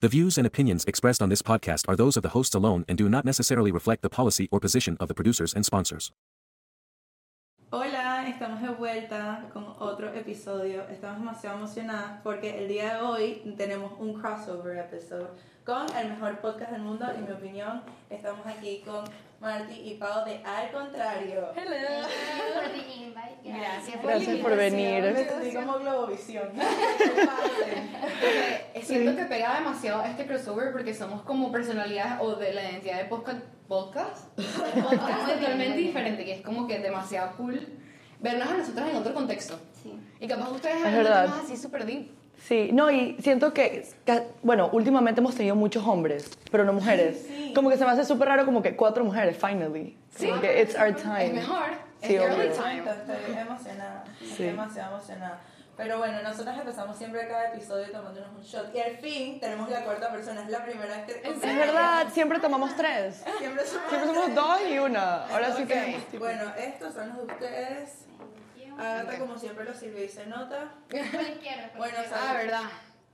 The views and opinions expressed on this podcast are those of the hosts alone and do not necessarily reflect the policy or position of the producers and sponsors. Hola, estamos de vuelta con otro episodio. Estamos demasiado emocionadas porque el día de hoy tenemos un crossover episode con el mejor podcast del mundo, en mi opinión. Estamos aquí con Marty y Pau de Al Contrario. Guys. Gracias por, Gracias por venir. Me sentí como Globovisión. Eh, Siento que pega demasiado este crossover porque somos como personalidades o de la identidad de podcast, podcast, podcast totalmente diferente, que es como que demasiado cool vernos a nosotros en otro contexto. Sí. Y capaz ustedes verdad. temas así súper deep. Sí, no, y siento que, bueno, últimamente hemos tenido muchos hombres, pero no mujeres. Como que se me hace súper raro como que cuatro mujeres, finally. Sí. Como que it's our time. Es mejor, Sí, es early time. Estoy emocionada, estoy Sí. demasiado emocionada. Pero bueno, nosotros empezamos siempre cada episodio tomándonos un shot. Y al fin tenemos la cuarta persona, es la primera vez que... Es verdad, siempre tomamos tres. Siempre somos Siempre somos dos y una. Ahora sí Ok, que... Bueno, estos son los de ustedes. Agatha, como siempre, lo sirve y se nota. La Bueno, izquierda. Ah, verdad.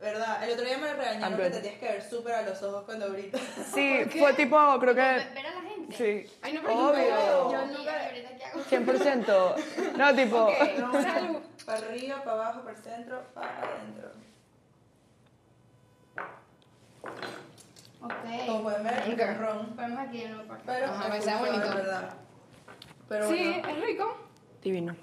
¿Verdad? El otro día me regañaron que te tienes que ver súper a los ojos cuando gritas. Sí, fue tipo, creo que... Ver a la gente. Sí, Ay, no, pero no obvio. Yo nunca ahorita qué hago. 100%. No, tipo... Ok, salud. Para arriba, para abajo, para el centro, para adentro. Como Ok. pueden ver, Ok. es ron. Ponemos aquí en un. Pero Ajá, me sea bonito. verdad. Pero Sí, bueno. es rico. Divino.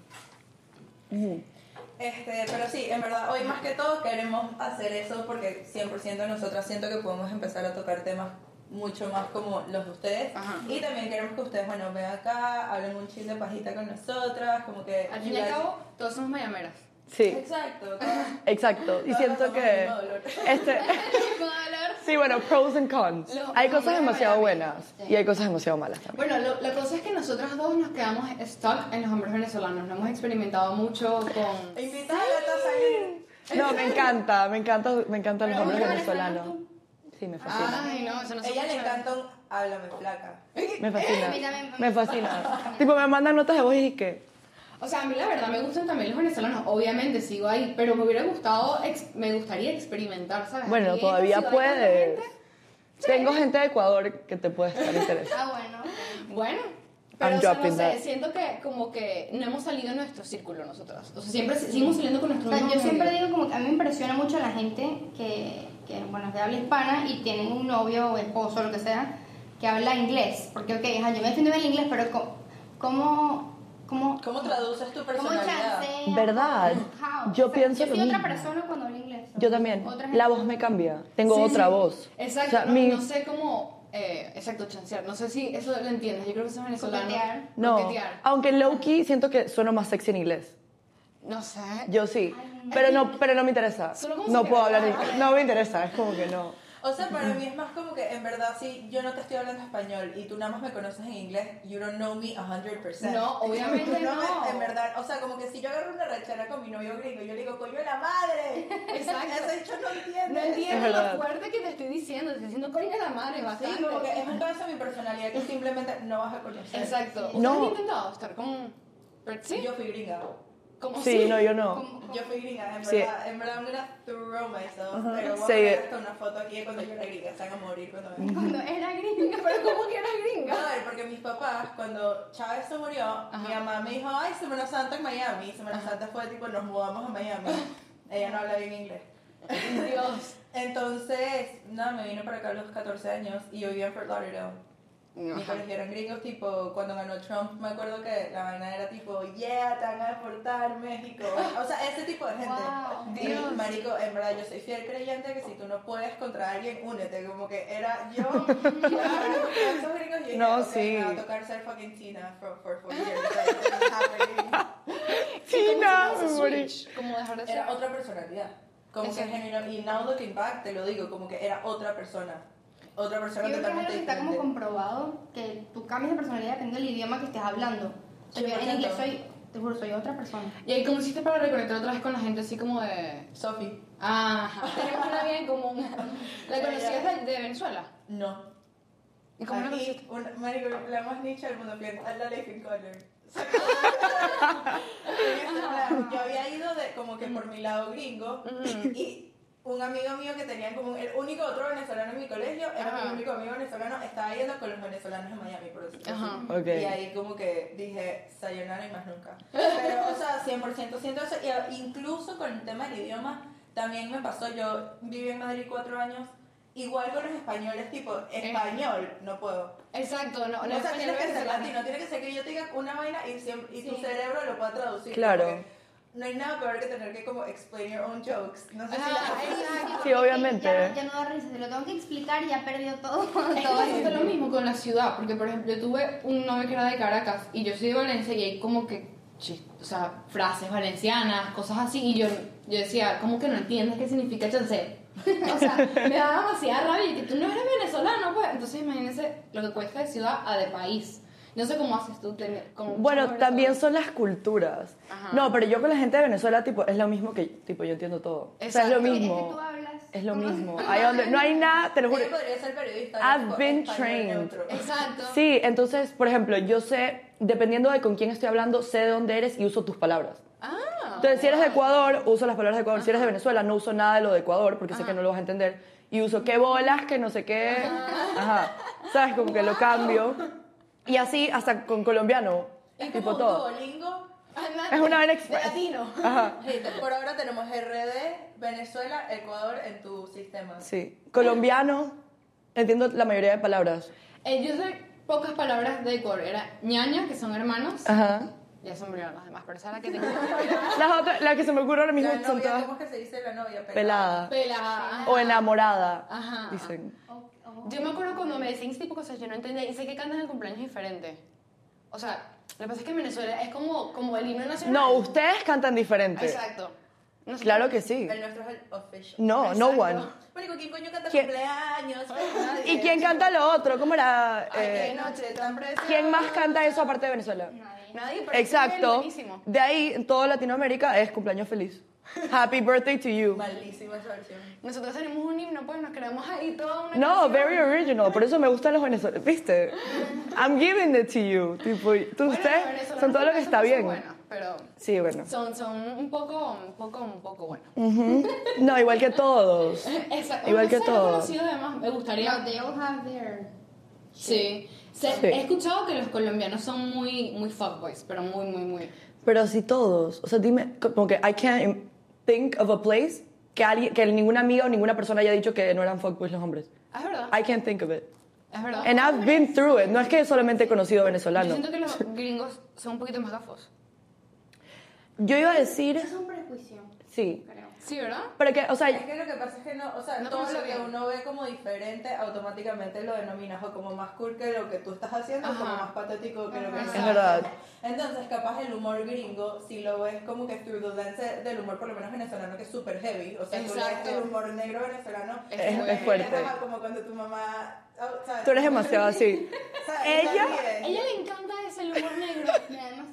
Este, pero sí, en verdad, hoy más que todo queremos hacer eso porque 100% nosotras siento que podemos empezar a tocar temas mucho más como los de ustedes. Ajá. Y también queremos que ustedes, bueno, vengan acá, hablen un chin de pajita con nosotras, como que... Al fin y al cabo, todos somos mayameras. Sí, Exacto. exacto. Y siento que... Este... Sí, bueno, pros and cons. Los Hay cosas demasiado buenas y hay cosas demasiado malas también. Bueno, lo- la cosa es que nosotras dos nos quedamos stuck en los hombres venezolanos. No hemos experimentado mucho con... Invita a Gata a salir. No, me encanta, me encanta, me encantan los hombres hombre venezolanos. venezolano, Sí, me fascina. Ay, no, eso no se ella le encanta un háblame flaca. Me fascina. me fascina. Tipo, me mandan notas de voz y que... O sea, a mí la verdad me gustan también los venezolanos, obviamente sigo ahí, pero me hubiera gustado, me gustaría experimentar, ¿sabes? Bueno, Aquí todavía puedes. gente. Tengo gente de Ecuador que te puede estar interesada. Ah, bueno. Bueno, pero o sea, no sé, that. siento que como que no hemos salido de nuestro círculo nosotras. O sea, siempre seguimos saliendo con O nuestro sea, mismo yo siempre digo como que a mí me impresiona mucho la gente que, que bueno, es de habla hispana y tienen un novio o esposo o lo que sea que habla inglés. Porque, ok, yo me defiendo en el inglés, pero ¿cómo, cómo, ¿Cómo traduces tu cómo personalidad? chancea? ¿Verdad. How? Yo O sea, pienso yo lo soy otra persona cuando hablo inglés. Yo también. La voz me cambia. Tengo Sí, otra sí. voz. Exacto, O sea, no, mi- no sé cómo, eh, exacto, chancear. No sé si eso lo entiendes. Yo creo que eso es venezolano. Coquetear. No, Coquetear. aunque low-key siento que sueno más sexy en inglés. No sé. Yo sí. Ay, Pero no, pero no me interesa. Solo como No puedo hablar de inglés. No me interesa, es como que no. O sea, para mí es más como que en verdad si yo no te estoy hablando español y tú nada más me conoces en inglés, you don't know me 100%. No, obviamente Tú me- no. En verdad, o sea, como que si yo agarro una rachera con mi novio gringo, yo le digo, coño de la madre. Exacto. Ese dicho no entiende. No entiendo Es lo fuerte que te estoy diciendo. Te estoy diciendo coño de la madre, Sí, bastante. como que es un pedazo de mi personalidad que simplemente no vas a conocer. Exacto. ¿Ustedes No. han intentado estar con... ¿Sí? Yo fui gringa. ¿Cómo Sí, no, yo no. ¿Cómo- cómo- Yo fui gringa, en Sí. verdad, en verdad I'm gonna throw myself, Ajá. pero voy a hasta una foto aquí de cuando yo era gringa, se van a morir cuando me Cuando era gringa. Pero ¿cómo que eras gringa? A ver, porque mis papás, cuando Chávez se murió, mi mamá me dijo, ay, Semana Santa en Miami. Semana Santa fue tipo, nos mudamos a Miami. Ella no habla bien inglés. Dios. Entonces, nada, me vine para acá a los 14 años y yo vivía en Fort Lauderdale. Mi Ajá. colegio eran gringos, tipo, cuando ganó Trump, me acuerdo que la vaina era tipo, yeah, te van a deportar México. O sea, ese tipo de gente. Wow. Dios. marico, en verdad, yo soy fiel creyente que si tú no puedes contra alguien, únete. Como que era yo, claro, esos gringos, y dije, No, "Ok, sí. me va a tocar ser fucking Tina for, for four years. Tina, ¿Cómo me morí. ¿Cómo dejar de ser? Era otra personalidad. Como que genuino, y now looking back, te lo digo, como que era otra persona. Otra persona Yo creo que es algo que está como comprobado que tú cambias de personalidad depende del idioma que estés hablando. Sea, yo en 100%. inglés soy, te juro, soy otra persona. ¿Y ahí cómo hiciste para reconectar otra vez con la gente así como de... Sophie, Ajá. Tenemos una bien en común. ¿La conocías de, de Venezuela? no. ¿Y cómo la conociste? marico, la más nicha del mundo, la Life in Color. yo había ido de, como que por mi lado gringo y un amigo mío que tenía como el único otro venezolano en mi colegio, era Ajá. mi único amigo venezolano, estaba yendo con los venezolanos en Miami, por decirlo Ajá. así. Ok. Y ahí como que dije, sayonara y más nunca. Pero, o sea, 100% siento eso. Y incluso con el tema del idioma, también me pasó, yo viví en Madrid cuatro años, igual con los españoles, tipo, español, no puedo. Exacto, no, no o sea, tiene que ser latino, tiene que ser que yo te diga una vaina y, siempre, y tu Sí. cerebro lo pueda traducir. Claro. porque No hay nada peor que tener que como explain your own jokes. No sé si Ajá, la exacto. Sí, obviamente. Ya, ya no da risa, se lo tengo que explicar y ya perdió todo. Es todo que es lo mismo con la ciudad, porque por ejemplo yo tuve un novio que era de Caracas y yo soy de Valencia y hay como que, o sea, frases valencianas, cosas así, y yo, yo decía, ¿cómo que no entiendes qué significa chancé? o sea, me daba demasiada rabia y que tú no eres venezolano, pues. Entonces imagínense lo que cuesta de ciudad a de país. No sé cómo haces tú. con Bueno, también son las culturas. Ajá. No, pero yo con la gente de Venezuela, tipo, es lo mismo que, tipo, yo entiendo todo. O sea, es lo Exacto. Es que mismo. tú hablas. Es lo mismo. Ahí donde, no hay nada, te lo juro. Ella podría ser periodista. I've tipo, been trained. neutro. Exacto. Sí, entonces, por ejemplo, yo sé, dependiendo de con quién estoy hablando, sé de dónde eres y uso tus palabras. Ah. Entonces, si eres de Ecuador, uso las palabras de Ecuador. Si eres de Venezuela, no uso nada de lo de Ecuador porque sé que no lo vas a entender. Y uso qué bolas, que no sé qué. Ajá. ¿Sabes? Como que lo cambio. Y así hasta con colombiano. Es como Tipo un todo. Duolingo. Es una de express. latino. Ajá. Por ahora tenemos RD, Venezuela, Ecuador en tu sistema. Sí. Colombiano, entiendo la mayoría de palabras. Eh, yo sé pocas palabras de Ecuador. Era ñaña, que son hermanos. Ajá. Ya se murieron las demás, pero esa es la que tengo. Las otras, las que se me ocurren ahora mismo La son novia, todas ¿cómo es que se dice la novia? pelada. Pelada. O enamorada, Ajá. dicen. Yo me acuerdo cuando me decían ese tipo de cosas, yo no entendía y sé que cantan el cumpleaños diferente. O sea, lo que pasa es que en Venezuela es como, como el himno nacional. No, ustedes cantan diferente. Exacto. Nosotros- Claro que sí. El nuestro es el official. No, no Exacto. one. Marico, ¿quién coño canta ¿Quién? cumpleaños? Nadie. ¿Y quién canta lo otro? ¿Cómo era? Ay, Eh, qué noche tan preciosa. ¿Quién más canta eso aparte de Venezuela? Nadie. Nadie, pero es Exacto. buenísimo. De ahí, en toda Latinoamérica, es cumpleaños feliz. Happy birthday to you. Malísima versión. Nosotros tenemos un himno, pues nos creamos ahí toda una No, canción. very original. Por eso me gustan los venezolanos. ¿Viste? I'm giving it to you. Tipo, tú, Bueno, ustedes son todo lo que está bien. buenas, pero Sí, bueno. son, son un poco, un poco, un poco buenos. Ujú. No, igual que todos. Exacto. Igual que sé, todo. No he conocido además, me gustaría. No, they all have their. Sí. Se- Sí. He escuchado que los colombianos son muy, muy fuckboys, pero muy, muy, muy. Pero si todos. O sea, dime, como que I can't think of a place que, alguien, que ninguna amiga o ninguna persona haya dicho que no eran fuckboys los hombres. Es verdad. I can't think of it. Es verdad. And I've been through it. No es que solamente he conocido Yo venezolanos. siento que los gringos son un poquito más gafos. Yo iba a decir, Es un prejuicio, sí. creo. Sí, ¿verdad? Pero que, o sea, Es que lo que pasa es que no, o sea, No todo lo que bien. uno ve como diferente, automáticamente lo denominas o como más cool que lo que tú estás haciendo o como Ajá. más patético que lo que Ajá. estás Es verdad. haciendo. Entonces, capaz el humor gringo, si lo ves como que through the lens del humor, por lo menos venezolano, que es súper heavy. O sea, tú Exacto. lees el humor negro venezolano, Es Es- como es fuerte. ajá, Como cuando tu mamá. oh, ¿sabes? tú eres demasiado así. ¿Sabes? Ella- Ella. A ella le encanta ese humor negro. Y además,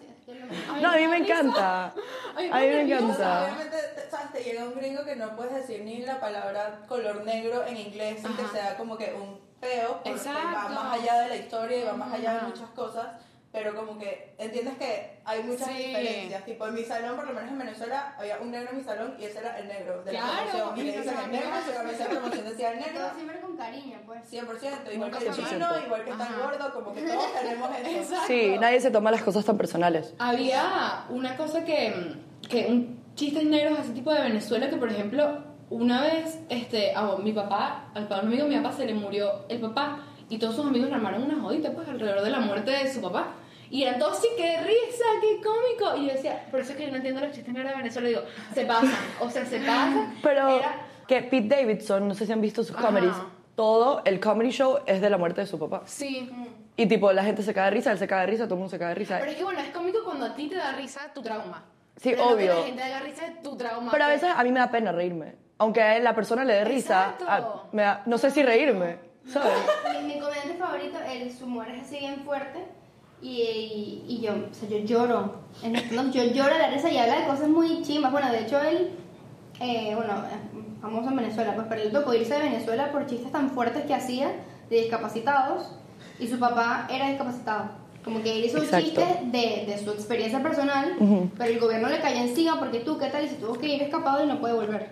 Ay, No, a mí me encanta. Ay, A mí me encanta. Obviamente, te- ¿sabes? Te llega un gringo que no puedes decir ni la palabra color negro en inglés sin que sea como que un peo, porque va más allá de la historia y va más allá de muchas cosas, pero como que entiendes que hay muchas Sí. diferencias. Tipo, en mi salón, por lo menos en Venezuela, había un negro en mi salón y ese era el negro de la Claro, promoción. Y le dicen el negro, su camisa de promoción decía el negro. Siempre con cariño, pues. 100%, igual que el chino, igual que está gordo, como que todos tenemos eso. Sí, nadie se toma las cosas tan personales. Había una cosa que, que un chistes negros así tipo de Venezuela que por ejemplo una vez este a mi papá al padre amigo de mi papá se le murió el papá y todos sus amigos le armaron una jodita pues alrededor de la muerte de su papá y eran todos sí qué risa qué cómico y yo decía por eso es que yo no entiendo los chistes de Venezuela digo se pasan o sea se pasan Pero Era- que Pete Davidson, no sé si han visto sus Ajá. comedies, todo el comedy show es de la muerte de su papá. sí Y tipo, la gente se cae de risa, él se cae de risa, todo el mundo se cae de risa. pero es que bueno es cómico cuando a ti te da risa tu trauma Sí, Pero no que obvio. la gente haga risa de tu trauma Pero a veces a mí me da pena reírme. Aunque a la persona le dé risa, a- me da- no sé si reírme, ¿sabes? Mi, mi comediante favorito, el, su humor es así bien fuerte. Y, y, y yo, o sea, yo lloro. En el stand-up yo lloro de la risa y habla de cosas muy chimas. Bueno, de hecho, él, eh, bueno, famoso en Venezuela, pues, pero él tocó irse de Venezuela por chistes tan fuertes que hacía de discapacitados. Y su papá era discapacitado. Como que él hizo Exacto. un chiste de, de su experiencia personal, Ujú. pero el gobierno le cayó encima porque tú, ¿qué tal? Y se tuvo que ir escapado y no puede volver.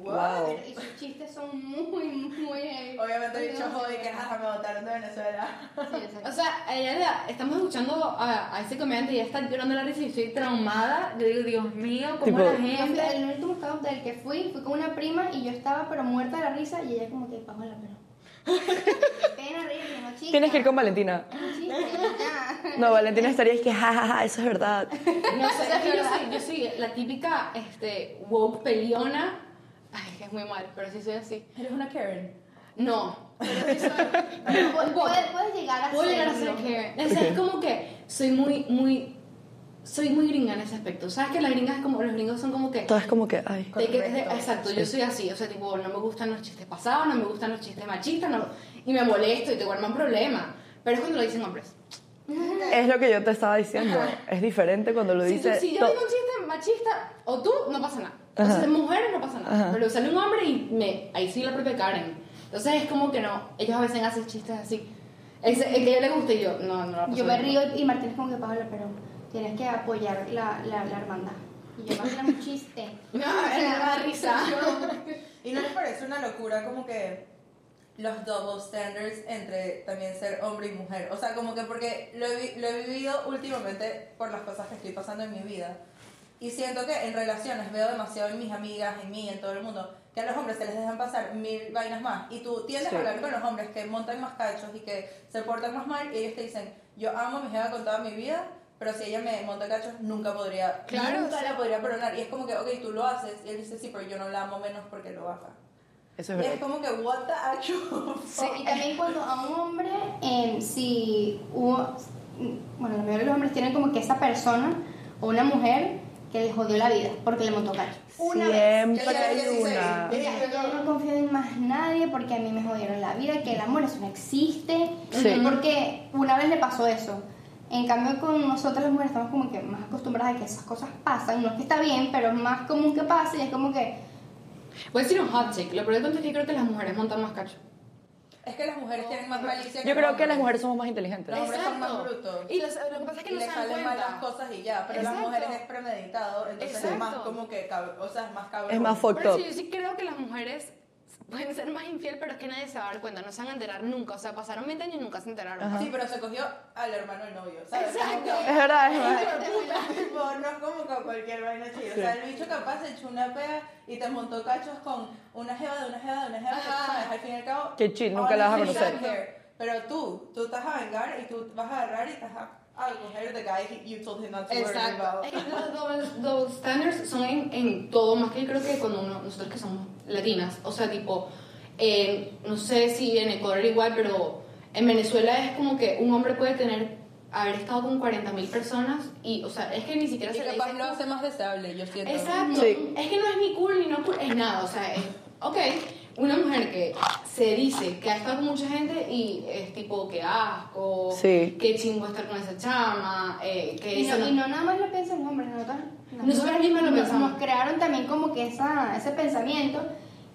What? Y sus chistes son muy, muy. Obviamente he dicho joder que jaja, me botaron de Venezuela. Sí. O sea, ella la- estamos escuchando a, a ese comediante y ella está llorando la risa y estoy traumada. Yo digo, Dios mío, cómo Tipo- la gente. el último estado del que fui, fui con una prima y yo estaba pero muerta de la risa y ella como que Paola, pero... Tienes que ir con Valentina. Es ya. No, Valentina estaría y que jajaja, eso es verdad. No sé, es que yo soy, yo soy la típica este, woke peliona. Ay, que es muy mal, pero sí soy así. Eres una Karen. No, pero sí soy. Pu- Puedes, puedes llegar a Puedo llegar a ser. Karen. O sea, es como que soy muy, muy. Soy muy gringa en ese aspecto. ¿Sabes que las gringas es como. Los gringos son como que. Todo es como que, ay. de que- de- exacto, yo soy así, o sea, tipo, no me gustan los chistes pasados, no me gustan los chistes machistas, no, y me molesto y te guardan problema. Pero es cuando lo dicen hombres. Es lo que yo te estaba diciendo. Es diferente cuando lo Si, dice. si yo to- digo un chiste machista, o tú, no pasa nada. Ajá. sea, mujeres no pasa nada. Ajá. Pero sale un hombre y me, ahí sí la propia Karen. Entonces es como que no, ellos a veces hacen chistes así. Ese, el que a ella le gusta y yo, no, no la paso Yo me río y Martín es como que Paola, pero tienes que apoyar la, la, la hermandad. Y yo, Martín, es un chiste. No, me da risa. ¿Y no les parece una locura como que los double standards entre también ser hombre y mujer? O sea, como que porque lo he, lo he vivido últimamente por las cosas que estoy pasando en mi vida. Y siento que en relaciones veo demasiado en mis amigas, en mí, en todo el mundo, que a los hombres se les dejan pasar mil vainas más. Y tú tiendes Sí. a hablar con los hombres que montan más cachos y que se portan más mal y ellos te dicen, yo amo a mi jefa con toda mi vida, pero si ella me monta cachos, nunca podría, Claro, nunca sí. la podría perdonar. Y es como que, ok, tú lo haces. Y él dice, sí, pero yo no la amo menos porque lo haga. Eso es Y es como que, what the actual fuck? Y también cuando a un hombre, eh, si hubo, bueno, la mayoría de los hombres tienen como que esa persona o una mujer que le jodió la vida porque le montó cacho. Una vez. Siempre Que sea hay una. yo no confío en más nadie porque a mí me jodieron la vida, que el amor eso no existe. Sí. Porque una vez le pasó eso. En cambio, con nosotras las mujeres estamos como que más acostumbradas a que esas cosas pasan. No es que está bien, pero es más común que pase y es como que. Voy a decir un hot take. Lo peor de todo es que creo que las mujeres montan más cacho. Es que las mujeres tienen más malicia Yo creo que las mujeres somos más inteligentes. Los hombres son más brutos. Y los- lo que pasa es que y no le se dan salen mal las cosas y ya, pero las Exacto. mujeres es premeditado, entonces es más como que, o sea, es más cabrón. Es más fucked Pero sí, yo sí creo que las mujeres pueden ser más infiel, pero es que nadie se va a dar cuenta, no se van a enterar nunca. O sea, pasaron 20 años y nunca se enteraron. Ajá. Sí, pero se cogió al hermano del novio, ¿sabes? Exacto. Es verdad, es verdad. Tipo, no es como con cualquier vaina chida. O sea, el bicho capaz se echó una pea y te montó cachos con una jeva de una jeva de una jeva. que, Ajá. ¿sabes? Al fin y al cabo. Qué chill, nunca la vas a conocer. Pero tú, tú estás a vengar y tú vas a agarrar y te vas a, a coger the guy he- you told him not to worry Exacto. about. Es que los double, double standards son en, en todo, más que yo creo que cuando uno, nosotros que somos latinas, o sea, tipo, eh, no sé si en Ecuador igual, pero en Venezuela es como que un hombre puede tener, haber estado con 40 mil personas y, o sea, es que ni siquiera Y se le capaz dice lo hace más deseable, yo siento. Exacto. Sí. Es que no es ni cool ni no cool, es nada. O sea, es, ok, una mujer que se dice que ha estado con mucha gente y es tipo, que asco, Sí. que chingo estar con esa chama, eh, que Y no, no- y no nada más lo piensan los hombres, nosotros, mujeres mismas lo nos- pensamos. Nos crearon también como que esa, ese pensamiento.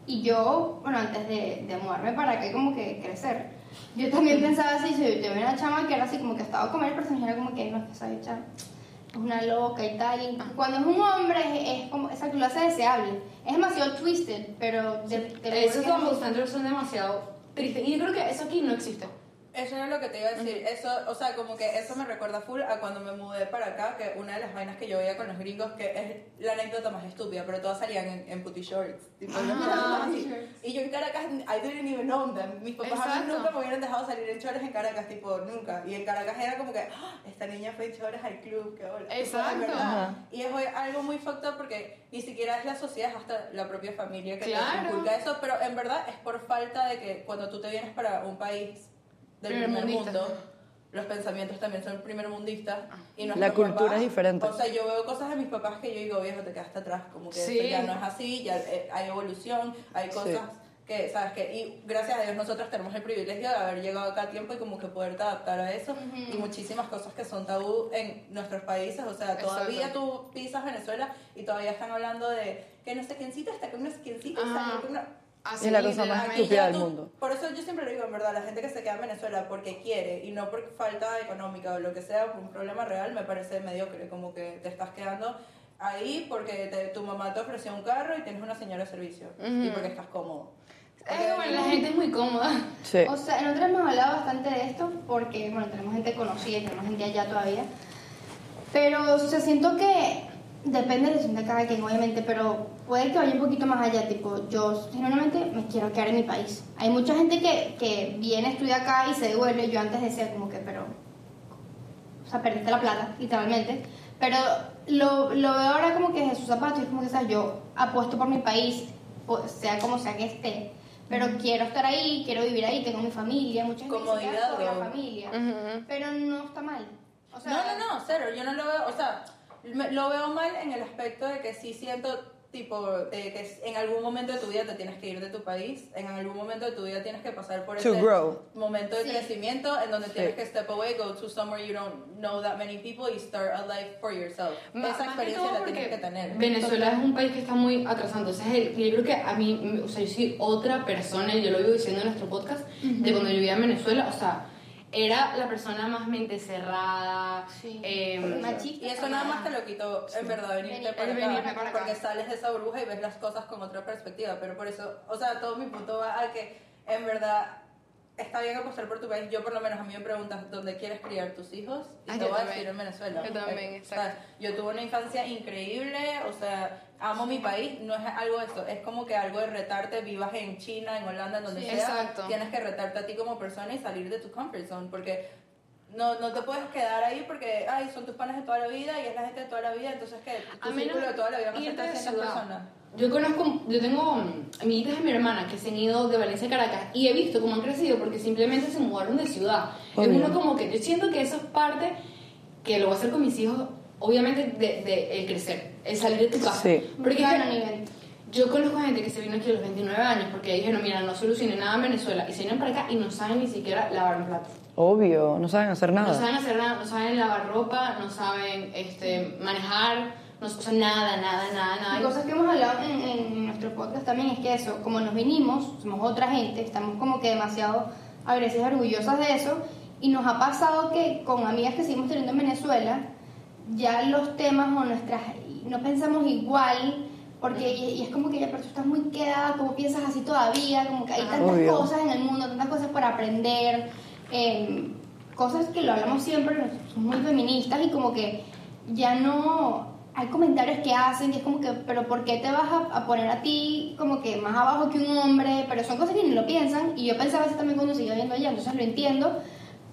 Y yo, bueno, antes de, de mudarme para acá, como que crecer, yo también pensaba así, si yo tuve una chama que era así, como que estaba con el personaje, era como que no, es que bicha es una loca y tal. Y cuando es un hombre, es, es como, exacto, lo hace deseable. Es demasiado twisted, pero de, de Esos standards son demasiado tristes. Y yo creo que eso aquí no existe. Eso era lo que te iba a decir. Eso, o sea, como que eso me recuerda full a cuando me mudé para acá, que una de las vainas que yo veía con los gringos, que es la anécdota más estúpida, pero todas salían en, en putty shorts. Tipo, Ah. así. Y yo en Caracas, I didn't even know them. Mis papás a mí Exacto. nunca me hubieran dejado salir en shorts en Caracas, tipo, nunca. Y en Caracas era como que, "Ah, esta niña fue en shorts al club, qué hola. Exacto. Y es algo muy fucked up porque ni siquiera es la sociedad, es hasta la propia familia que Claro. te inculca eso, pero en verdad es por falta de que cuando tú te vienes para un país del primer mundo, los pensamientos también son primermundistas y La cultura papás- es diferente. O sea, yo veo cosas de mis papás que yo digo, viejo, te quedaste atrás, como que Sí. esto ya no es así, ya eh, hay evolución, hay cosas que, ¿sabes? que Y gracias a Dios nosotros tenemos el privilegio de haber llegado acá a tiempo y como que poderte adaptar a eso y muchísimas cosas que son tabú en nuestros países, o sea, todavía Exacto. tú pisas Venezuela y todavía están hablando de que no sé quiéncita está con no sé quiéncita, salió con una... Así Es la cosa más estúpida del mundo. Por eso yo siempre lo digo, en verdad, la gente que se queda en Venezuela porque quiere y no por falta económica o lo que sea, por un problema real, me parece mediocre, como que te estás quedando ahí porque te- tu mamá te ofreció un carro y tienes una señora de servicio y porque estás cómodo. Eh, bueno, la gente es muy cómoda. Sí. O sea, nosotros hemos hablado bastante de esto porque, bueno, tenemos gente conocida y tenemos gente allá todavía. Pero, o sea, siento que depende de la decisión de cada quien, obviamente, pero puede que vaya un poquito más allá. Tipo, yo genuinamente me quiero quedar en mi país. Hay mucha gente que, que viene, estudia acá y se devuelve. Yo antes decía como que, pero, o sea, perdiste la plata, literalmente. Pero lo, lo veo ahora como que es sus zapatos, es como que, o sea, yo apuesto por mi país, sea como sea que esté. Pero quiero estar ahí, quiero vivir ahí, tengo mi familia, mucha gente que se queda Comodidad, por la o- familia. Ujú. Pero no está mal. O sea, no, no, no, cero. Yo no lo veo, o sea, lo veo mal en el aspecto de que sí siento, tipo, eh, que en algún momento de tu vida te tienes que ir de tu país, en algún momento de tu vida tienes que pasar por ese grow. momento de Sí. crecimiento en donde tienes Sí. que step away, go to somewhere you don't know that many people y start a life for yourself. Ma- Esa experiencia la tienes que tener. Venezuela es un país que está muy atrasado. Entonces, yo creo que a mí, o sea, yo soy otra persona, y yo lo vivo diciendo en nuestro podcast, de cuando yo vivía en Venezuela, o sea, era la persona más mente cerrada, Sí. em, Machista. Y eso nada más te lo quitó, en verdad, venirte Venir- para, el acá, venirme para acá. porque sales de esa burbuja y ves las cosas con otra perspectiva. Pero por eso, o sea, todo mi punto va a que, en verdad, está bien apostar por tu país. Yo, por lo menos, a mí me preguntas dónde quieres criar tus hijos y Ah, te voy a decir en Venezuela. Yo también, Eh, exacto. o sea, yo tuve una infancia increíble, o sea, amo mi país. No es algo de eso, es como que algo de retarte, vivas en China, en Holanda, en donde Sí, sea. exacto. Tienes que retarte a ti como persona y salir de tu comfort zone, porque no, no te puedes quedar ahí porque, ay, son tus panes de toda la vida y es la gente de toda la vida, entonces que tu A círculo de toda la vida va a ser irte de 300 ciudad. personas. Yo conozco, yo tengo mm, amiguitas de mi hermana que se han ido de Valencia a Caracas y he visto cómo han crecido porque simplemente se mudaron de ciudad. Es uno como que yo siento que eso es parte que lo voy a hacer con mis hijos, obviamente de, de el crecer, el salir de tu casa. Sí. Porque Buscar yo- un nivel. yo conozco gente que se vino aquí a los 29 años porque dijeron, mira, no solucioné nada en Venezuela y se vienen para acá y no saben ni siquiera lavar un plato. Obvio, no saben hacer No nada. saben hacer nada, no saben lavar ropa, no saben este, manejar, no, o sea, nada, nada, nada, nada. Y cosas que hemos hablado en, en nuestro podcast también es que eso, como nos vinimos, somos otra gente, estamos como que demasiado agresivas, orgullosas de eso, y nos ha pasado que con amigas que seguimos teniendo en Venezuela, ya los temas o nuestras, no pensamos igual, porque y, y es como que ya, pero tú estás muy quedada, como piensas así todavía, como que hay tantas Obvio. cosas en el mundo, tantas cosas para aprender, em, cosas que lo hablamos siempre, somos muy feministas y como que ya no hay comentarios que hacen que es como que, pero ¿por qué te vas a, poner a ti como que más abajo que un hombre? Pero son cosas que ni lo piensan y yo pensaba eso también cuando seguía viendo allá, entonces lo entiendo,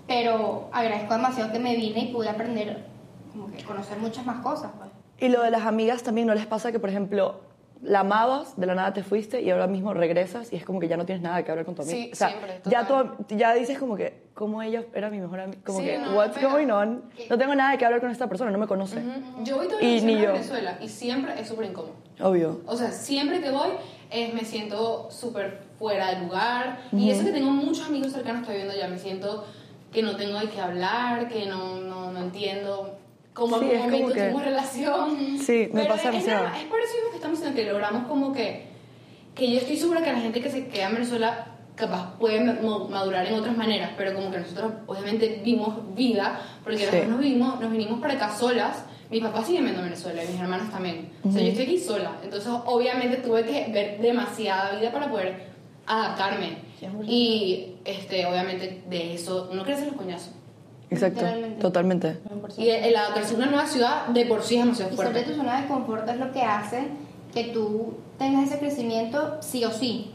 pero agradezco demasiado que me vine y pude aprender, como que conocer muchas más cosas. Pues. Y lo de las amigas también, ¿no les pasa que, por ejemplo, la amabas, de la nada te fuiste y ahora mismo regresas y es como que ya no tienes nada que hablar con tu amiga? Sí, o sea, siempre, ya, tú- ya dices como que, como ella era mi mejor amiga, como Sí, que, no, what's going on? No tengo nada que hablar con esta persona, no me conoce. Yo voy todos Y ni a yo. Venezuela y siempre es súper incómodo. Obvio. O sea, siempre que voy eh, me siento súper fuera de lugar. Y eso que tengo muchos amigos cercanos que estoy viendo ya, me siento que no tengo de qué hablar, que no, no, no entiendo cómo Sí, en es algún como momento que- tuvimos relación. Sí, me Pero pasa es, demasiado. normal, es por eso mismo que estamos diciendo que logramos como que, que yo estoy segura que la gente que se queda en Venezuela capaz puede ma- madurar en otras maneras, pero como que nosotros obviamente vimos vida, porque Sí. nosotros nos, vimos, nos vinimos para acá solas, mis papás siguen viendo Venezuela y mis hermanos también, o sea, yo estoy aquí sola, entonces obviamente tuve que ver demasiada vida para poder adaptarme, y este, obviamente de eso uno crece los coñazos. Exacto, totalmente. Y adaptarse a una nueva ciudad de por sí es demasiado Y salir de fuerte. tu zona de confort es lo que hace que tú tengas ese crecimiento sí o sí.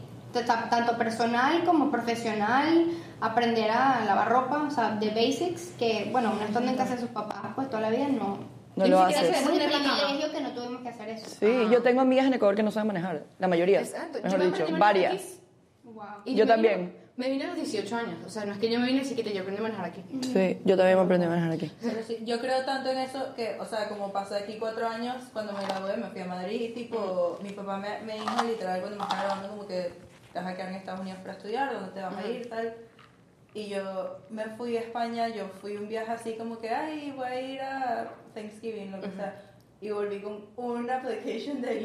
Tanto personal como profesional, aprender a lavar ropa, o sea, de basics, que bueno, uno estando en casa de sus papás, pues toda la vida no. No lo haces. Es un privilegio que no tuvimos que hacer eso. Sí, yo tengo amigas en Ecuador que no saben manejar, la mayoría, Exacto. mejor me dicho, varias. Wow. Y Yo también. Me vine a los 18 años. O sea, no es que yo me vine así que yo aprendí a manejar aquí. Sí, yo también me aprendí a manejar aquí. Pero sí, yo creo tanto en eso que, o sea, como pasé aquí cuatro años, cuando me gradué me fui a Madrid y tipo, mi papá me, me dijo literal cuando me estaba grabando como que te vas a quedar en Estados Unidos para estudiar, ¿dónde te vas a ir, tal? Y yo me fui a España, yo fui un viaje así como que, ay, voy a ir a Thanksgiving, lo que sea. Y volví con una application de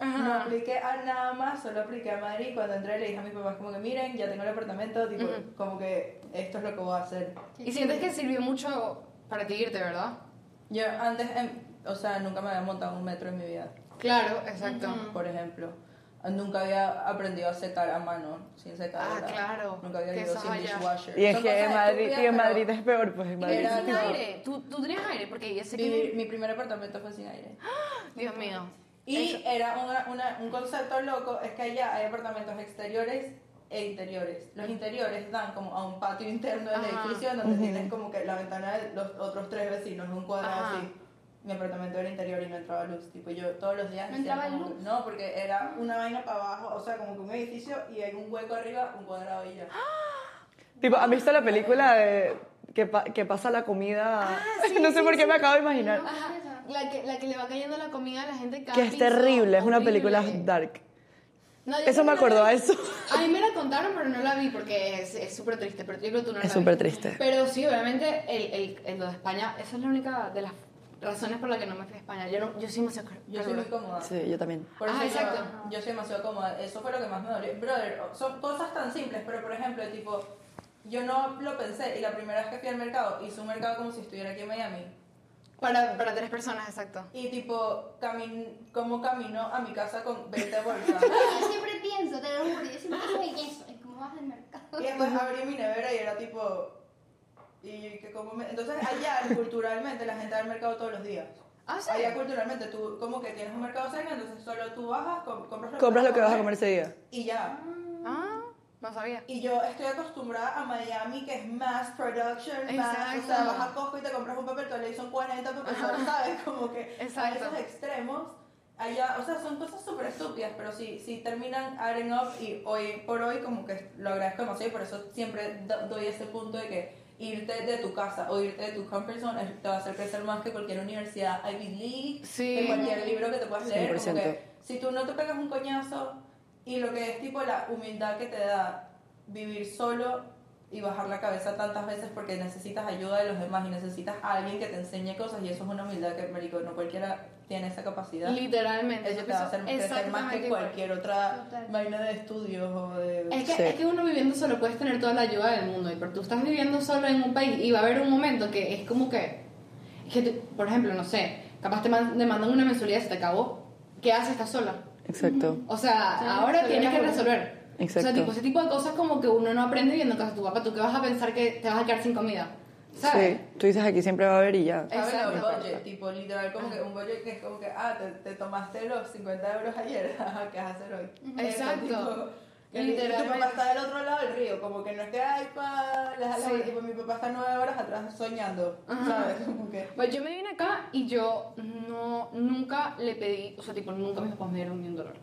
ligue. No apliqué a nada más, solo apliqué a Madrid. Cuando entré le dije a mis papás como que, miren, ya tengo el apartamento, tipo, como que esto es lo que voy a hacer. Y sientes que sirvió mucho para ti irte, ¿verdad? Yo antes, em, o sea, nunca me había montado en un metro en mi vida, Claro, exacto. por ejemplo. Nunca había aprendido a secar a mano, sin secadora. Ah, claro. Nunca había ido sin allá. dishwasher. Y es Son que en Madrid, y en Madrid es peor, pues en Madrid. Era Sin aire. ¿Tú, tú tenías aire porque yo sé que... Vivir- mi primer apartamento fue sin aire. Dios mío. Y era una- una- un concepto loco, es que allá hay apartamentos exteriores e interiores. Los interiores dan como a un patio interno del Ajá. edificio donde tienes como que la ventana de los otros tres vecinos, un cuadrado Ajá. así. Mi apartamento era interior y no entraba luz. Tipo, yo todos los días ¿No entraba como- luz? No, porque era una vaina para abajo, o sea, como que un edificio y hay un hueco arriba, un cuadrado y ya. Tipo, ¿han visto la película de que, pa- que pasa la comida? no sé por qué me acabo de imaginar. Ajá. La que, la que le va cayendo la comida a la gente cada Que es piso. terrible, es una Horrible. película dark. No, yo Eso me acordó a eso. A mí me la contaron, pero no la vi porque es súper triste. Pero yo creo que tú no la Es súper triste. Pero sí, obviamente, el, el, el lo de España, esa es la única de las razones por las que no me fui a España. Yo, no, yo sí me sé Yo soy muy cómoda. Sí, yo también. Por eso Ah, yo- exacto. Yo, soy demasiado cómoda. Eso fue lo que más me dolió. Brother, son cosas tan simples, pero por ejemplo, tipo, yo no lo pensé y la primera vez que fui al mercado, hice un mercado como si estuviera aquí en Miami. Para, para tres personas, exacto. Y tipo, camin como camino a mi casa con 20 bolsas. Yo siempre pienso, te lo juro, yo siempre pienso en eso, en cómo vas al mercado. y después abrí mi nevera y era tipo... Y que como me- Entonces allá culturalmente la gente va al mercado todos los días. Ah, sí. Allá culturalmente tú como que tienes un mercado cerca, entonces solo tú bajas, com- compras lo Compras lo que vas a comer ese día. Y ya. Ah, no sabía. Y yo estoy acostumbrada a Miami, que es mass production, más, o sea, vas a Costco y te compras un papel toalé y son 40 papel toalé, ¿sabes? Como que Exacto. a esos extremos, allá, o sea, son cosas súper estúpidas, pero sí, sí terminan adding up y hoy por hoy como que lo agradezco demasiado y por eso siempre do- doy ese punto de que irte de tu casa o irte de tu comfort zone te va a hacer crecer más que cualquier universidad Ivy League, Sí. que cualquier libro que te puedas leer, como 100%. que si tú no te pegas un coñazo y lo que es tipo la humildad que te da vivir solo y bajar la cabeza tantas veces porque necesitas ayuda de los demás y necesitas a alguien que te enseñe cosas y eso es una humildad que, marico, no cualquiera tiene esa capacidad. Literalmente. Eso te va a hacer crecer más que cualquier otra Total. vaina de estudios o de... Es que, Sí. es que uno viviendo solo puedes tener toda la ayuda del mundo, y pero tú estás viviendo solo en un país y va a haber un momento que es como que, que tú- por ejemplo, no sé, capaz te man- te mandan una mensualidad y se te acabó, ¿qué haces? Estás sola. Exacto. O sea, que ahora tienes que resolver. O Exacto. sea, tipo, ese tipo de cosas como que uno no aprende viviendo en casa de tu papá. ¿Tú qué vas a pensar que te vas a quedar sin comida? ¿Sabes? Sí, tú dices aquí siempre va a haber y ya. Exacto. Un budget, tipo, literal, como que un budget que es como que, ah, te, te tomaste los 50 euros ayer, ¿qué vas a hacer hoy? Exacto. Y tu papá está del otro lado del río, como que no es que, ay, pa, las Sí. tipo, mi papá está nueve horas atrás soñando, Ajá. ¿sabes? Como que... Pues yo me vine acá y yo no, nunca le pedí, o sea, tipo, nunca mis papás me dieron ni un dólar.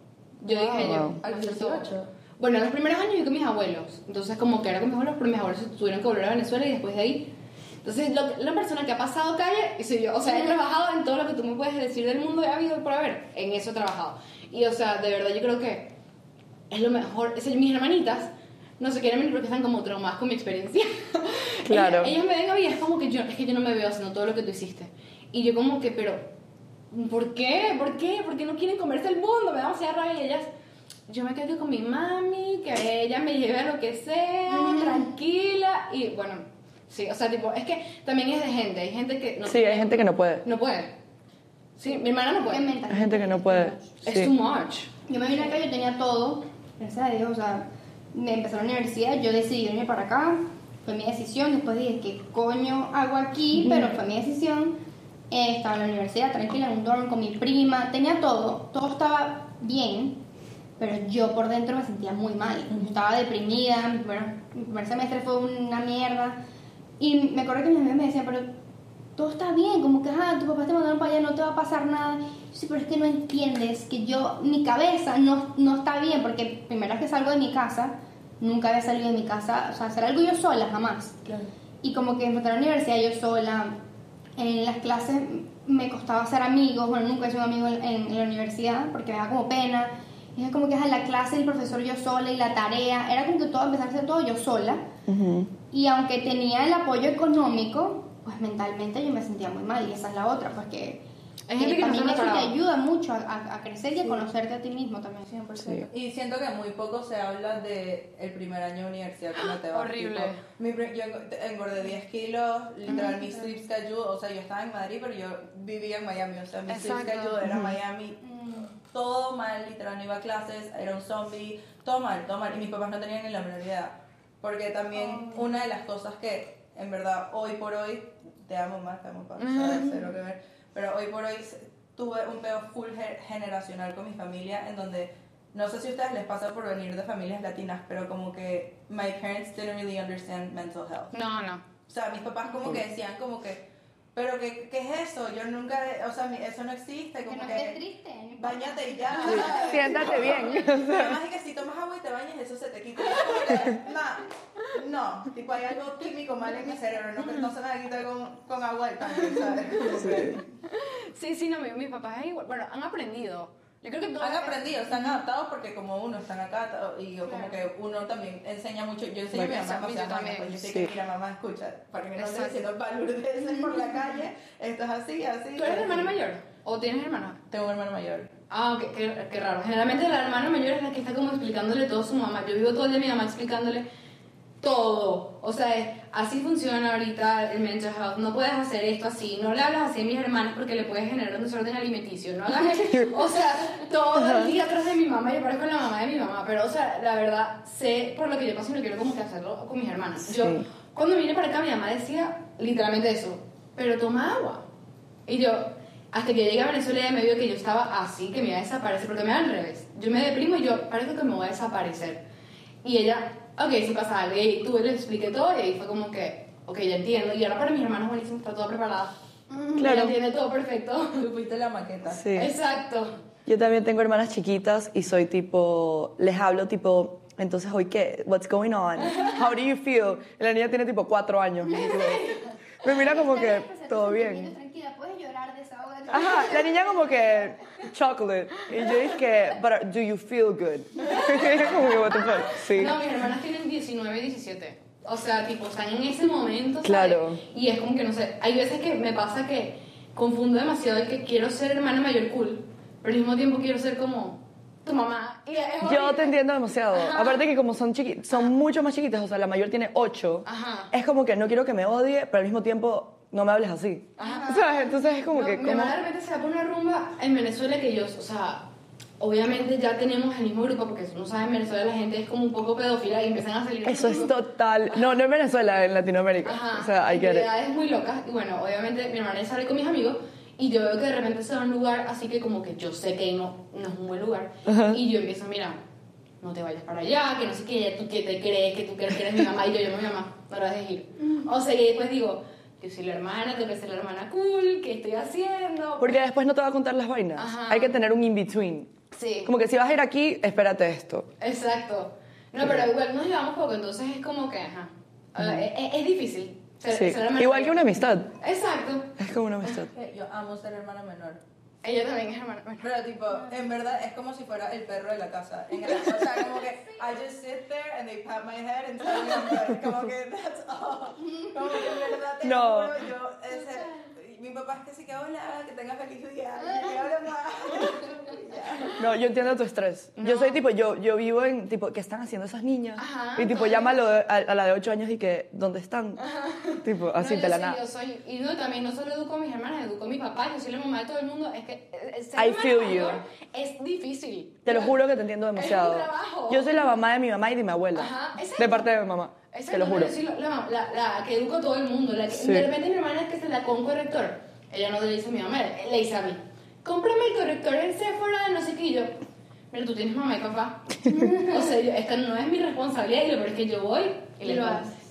Yo Wow. dije yo, ¿A los hacer todo. 18? Bueno, en los primeros años yo con mis abuelos. Entonces, como que era con mis abuelos, pero mis abuelos tuvieron que volver a Venezuela y después de ahí. Entonces, lo- la persona que ha pasado calle, y soy yo. O sea, he trabajado en todo lo que tú me puedes decir del mundo, he habido por haber. En eso he trabajado. Y, o sea, de verdad, yo creo que es lo mejor. O sea, mis hermanitas no se quieren venir porque están como traumadas con mi experiencia. Claro. Ellas, ellas me ven a mí y es como que yo, es que yo no me veo haciendo todo lo que tú hiciste. Y yo, como que, pero, ¿por qué? ¿Por qué? ¿Por qué no quieren comerse el mundo? Me da demasiada rabia y ellas yo me quedo con mi mami, que ella me lleve a lo que sea, tranquila, y bueno, sí, o sea, tipo, es que también es de gente, hay gente que no, Sí, hay gente que no puede. no puede. Sí, mi hermana no puede. Hay gente que no puede. Es Sí. too much. Yo me vine acá, yo tenía todo, gracias a Dios, o sea, me empecé la universidad, yo decidí irme para acá, fue mi decisión, después dije, ¿qué coño hago aquí? Pero fue mi decisión, Eh, estaba en la universidad, tranquila, en un dorm con mi prima, tenía todo, todo estaba bien, pero yo por dentro me sentía muy mal, estaba deprimida, mi primer, mi primer semestre fue una mierda, y me acuerdo que mis amigos me decían, pero todo está bien, como que, ah, tu papá te mandaron para allá, no te va a pasar nada. Sí, pero es que no entiendes que yo, mi cabeza no, no está bien, porque primera vez que salgo de mi casa, nunca había salido de mi casa, o sea, hacer algo yo sola, jamás. Y como que empecé a la universidad yo sola, en las clases me costaba hacer amigos, bueno, nunca hice un amigo en, en- la universidad, porque me da como pena. Y era como que a la clase, el profesor yo sola y la tarea, era como que todo, empezar a hacer todo yo sola. Ujú. Y aunque tenía el apoyo económico, pues mentalmente yo me sentía muy mal y esa es la otra, pues que Hay gente que también eso te ayuda mucho a, a- a crecer y a conocerte a ti mismo también. 100%. Sí. Y siento que muy poco se habla de el primer año de universidad cuando te vas. Horrible. tipo, mi yo eng- engordé 10 kilos, literal, mi sleep schedule, o sea, yo estaba en Madrid, pero yo vivía en Miami, o sea, mi sleep Exacto. schedule era Miami. Todo mal, literal, no iba a clases, era un zombie, todo mal, todo mal. Y mis papás no tenían ni la menor idea. Porque también una de las cosas que, en verdad, hoy por hoy, te amo más, te amo más, ¿sabes? Cero que ver. Pero hoy por hoy tuve un peo full ge- generacional con mi familia, en donde, no sé si a ustedes les pasa por venir de familias latinas, pero como que my parents didn't really understand mental health. No, no. O sea, mis papás como que decían como que, pero ¿qué, qué es eso? Yo nunca, o sea, eso no existe, Que como no que... estés triste. no. Bañate y ya. Siéntate bien. Además es que si tomas agua y te bañas, eso se te quita. Y no, tipo hay algo químico mal en mi cerebro, no, no se me va a quitar con, con agua del tanque, ¿sabes? Sí, sí, no, mi- mis papás es igual. Bueno, han aprendido. Yo creo que todos Han aprendido, están adaptados porque como uno están acá y yo como que uno también enseña mucho, yo enseño a mi mamá yo también. pues yo sé Sí. que mira mamá escucha, para que no esté Exacto. diciendo balurdeces por la calle, esto es así, así. ¿Tú eres así. hermana mayor? ¿O tienes hermana? Tengo un hermano mayor. Ah, qué, qué, qué raro. Generalmente la hermana mayor es la que está como explicándole todo a su mamá. Yo vivo todo el día a mi mamá explicándole todo. O sea, así funciona ahorita el mental health. No puedes hacer esto así. No le hablas así a mis hermanas porque le puedes generar un desorden alimenticio. No hagas. O sea, todo el día atrás de mi mamá. Yo parezco la mamá de mi mamá. Pero, o sea, la verdad, sé por lo que yo paso y no quiero como que hacerlo con mis hermanas. Yo, Sí. cuando vine para acá, mi mamá decía literalmente eso. Pero toma agua. Y yo, hasta que llegué a Venezuela, ella me vio que yo estaba así, que me iba a desaparecer, porque me da al revés. Yo me deprimo y yo parece que me voy a desaparecer. Y ella, ok, si pasa algo. Y tú le expliqué todo y ahí fue como que, ok, ya entiendo. Y ahora para mis hermanos, buenísimo, está toda preparada. Claro. Ya entiende todo perfecto. Tú fuiste la maqueta. Sí. Exacto. Yo también tengo hermanas chiquitas y soy tipo, les hablo tipo, entonces hoy qué, what's going on, how do you feel? Y la niña tiene tipo cuatro años. Me mira como que bien, todo bien. Tranquila, puedes llorar, desahógate. Ajá, la niña como que chocolate y yo dije, but do you feel good? como what the fuck, sí. No, mis hermanas tienen 19 y 17. O sea, tipo, están en ese momento. ¿sabes? Claro. Y es como que no sé. Hay veces que me pasa que confundo demasiado el que quiero ser hermana mayor cool, pero al mismo tiempo quiero ser como tu mamá. Y Yo te entiendo demasiado. Ajá. Aparte que como son chiqui son mucho más chiquitas, o sea, la mayor tiene ocho. Ajá. Es como que no quiero que me odie, pero al mismo tiempo no me hables así. Ajá. ¿Sabes? Entonces es como No, que mi como hermana de repente se va por una rumba en Venezuela que yo, o sea, obviamente ya tenemos el mismo grupo, porque si no sabes, en Venezuela la gente es como un poco pedófila y empiezan a salir. eso es total. No, no en Venezuela, en Latinoamérica. Ajá. O sea, get it. actividades muy locas. Y bueno, obviamente mi hermana sale con mis amigos y yo veo que de repente se va a un lugar así que como que yo sé que no, no es un buen lugar. Y yo empiezo, mira, no te vayas para allá, que no sé qué, tú que te crees, que tú crees que eres mi mamá y yo llamo a mi mamá, no la dejes ir. O sea, y después digo, yo soy la hermana, tengo que ser la hermana cool, ¿qué estoy haciendo? Porque después no te va a contar las vainas. Ajá. Hay que tener un in-between. Sí. Como que si vas a ir aquí, espérate esto. Exacto. No, pero igual nos llevamos poco, entonces es como que, ajá. Es, es difícil. ser- Sí. ser hermana Igual que una amistad. Exacto. Es como una amistad. Yo amo ser hermana menor. Ella también es hermana mayor. Pero tipo, en verdad es como si fuera el perro de la casa. En el, o sea, como que I just sit there and they pat my head and tell me I'm good. Como que that's all. Como que en verdad te No. juro, yo, ese, mi papá es que sí que hola, que tenga feliz día, y habla más. No, yo entiendo tu estrés. Yo soy tipo, yo, yo vivo en, tipo, ¿qué están haciendo esas niñas? Ajá, y tipo, llámalo a, a la de 8 años y que, ¿dónde están? Tipo, así no, de la sí, nada. Yo soy, y no, también no solo educo a mis hermanas, educo a mi papá, yo soy la mamá de todo el mundo. Es que eh, eh, ser I feel mayor you. es difícil. Te lo juro que te entiendo demasiado. trabajo. Yo soy la mamá de mi mamá y de mi abuela. Ajá, exacto. de parte de mi mamá. Exacto, te lo juro. yo soy la, la, la- la que educo a todo el mundo. La que, Sí. De repente mi hermana es que se la con un corrector. Ella no le dice a mi mamá, le dice a mí. Cómprame el corrector en Sephora, no sé qué. Y yo, mira, tú tienes mamá y papá. o sea, yo, esta no es mi responsabilidad. Y lo peor es que yo voy y le,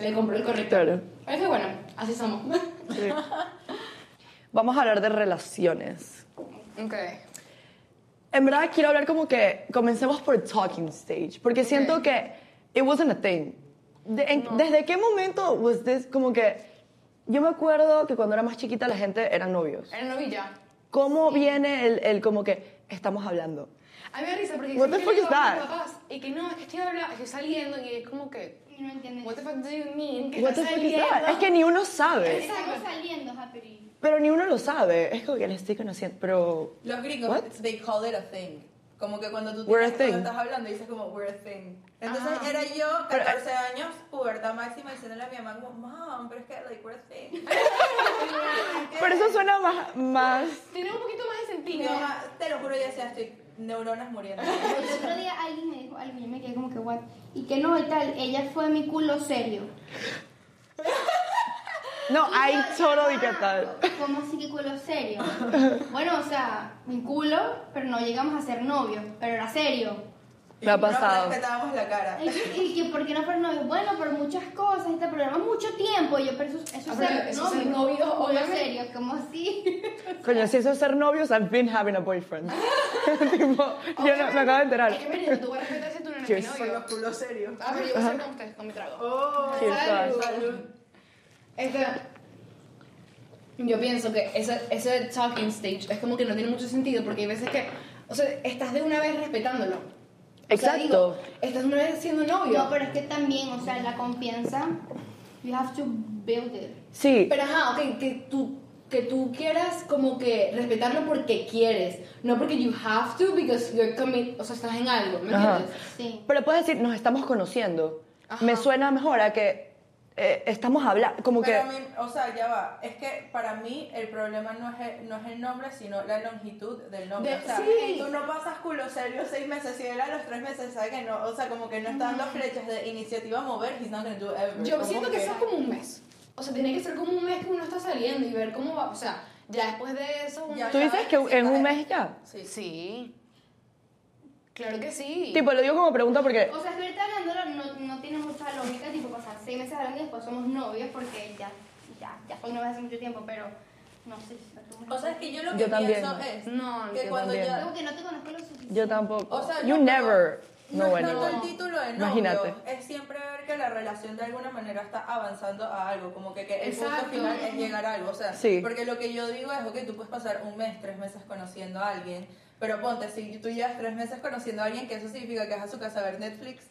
le compro el corrector. Claro. Pero es que bueno, así somos. Sí. Vamos a hablar de relaciones. ok. En verdad quiero hablar como que comencemos por talking stage, porque siento que it wasn't a thing. De- en- ¿Desde qué momento was this como que yo me acuerdo que cuando era más chiquita la gente eran novios? Era novilla. ¿Cómo viene el, el como que estamos hablando? A mí me da risa porque What the fuck is that? papás y que no, es que estoy, hablando, estoy saliendo y es como que, No entiendes. what the fuck do you mean? Que What the fuck is saliendo? that? Es que ni uno sabe. Estamos saliendo, Happy. Pero ni uno lo sabe. Es como que le estoy conociendo. Pero. Los gringos, What? they call it a thing. Como que cuando tú We're a tienes- cuando thing. estás hablando dices como we're a thing. Entonces Ajá. era yo, Pero- 14 años, pubertad máxima, diciéndole a mi mamá como, mom, pero es que like we're a thing. Pero eso suena más. más Tiene un poquito más de Mi sentido. mamá, te lo juro, ya decía, estoy neuronas muriendo. El otro día alguien me dijo algo y yo me quedé como que, what? Y que no, y tal, ella fue mi culo serio. no, hay solo y ya qué tal. ¿Cómo así que culo serio? Bueno, o sea, mi culo, pero no llegamos a ser novios, pero era serio. Me ha Nos pasado. respetábamos la cara. Y, y que, ¿por qué no fueron novios? Bueno, por muchas cosas, pero era mucho tiempo. Y yo, pero eso, eso Ah, pero ser eso es ser novio. novio, culo obviamente. serio, como así. Coño, si eso es ser novios, I've been having a boyfriend. tipo, yo no, me acabo de enterar. Es que tú vas a respetar si tú no eres mi novio. los culos serios. Ah, pero yo voy a hacer con ustedes, con mi trago. Oh, salud. salud. Este, yo pienso que ese, ese talking stage es como que no tiene mucho sentido porque hay veces que, o sea, estás de una vez respetándolo. O sea, Exacto. digo, estás siendo novio. No, pero es que también, o sea, la confianza, you have to build it. Sí, Pero ajá, ok, que tú, que tú quieras como que respetarlo porque quieres, no porque you have to because you're commit, o sea, estás en algo, ¿me Ajá. entiendes? Sí. pero puedes decir, nos estamos conociendo. Ajá. Me suena mejor a que eh, estamos hablando, como que... Pero a mí, o sea, ya va. Es que para mí el problema no es el, no es el nombre, sino la longitud del nombre. De- o sea, sí. tú no pasas culo serio seis meses y él a los tres meses sabe que no. O sea, como que no está dando flechas de iniciativa a mover, he's not gonna do ever. Yo siento que eso es como un mes. O sea, tiene que ser como un mes que uno está saliendo y ver cómo va, o sea, ya después de eso uno... Ya. ¿Tú dices que en un mes ya? Sí. Sí. Claro que sí. Tipo, lo digo como pregunta porque... O sea, que ahorita hablándolo no, no tiene mucha lógica, tipo seis meses hablando y después somos novios porque ya, ya, ya soy novia hace mucho tiempo, pero no sé si O sea, es que yo lo que Yo también. pienso es No, que yo cuando también. ya... Como que no te conozco lo suficiente. Yo tampoco. O sea, you no, never No tanto anyone. el título de novio, Imagínate. es siempre ver que la relación de alguna manera está avanzando a algo, como que, que el Exacto. punto final es llegar a algo, o sea, Sí. porque lo que yo digo es, ok, tú puedes pasar un mes, tres meses conociendo a alguien, pero ponte, si tú llevas tres meses conociendo a alguien, que eso significa que vas a su casa a ver Netflix,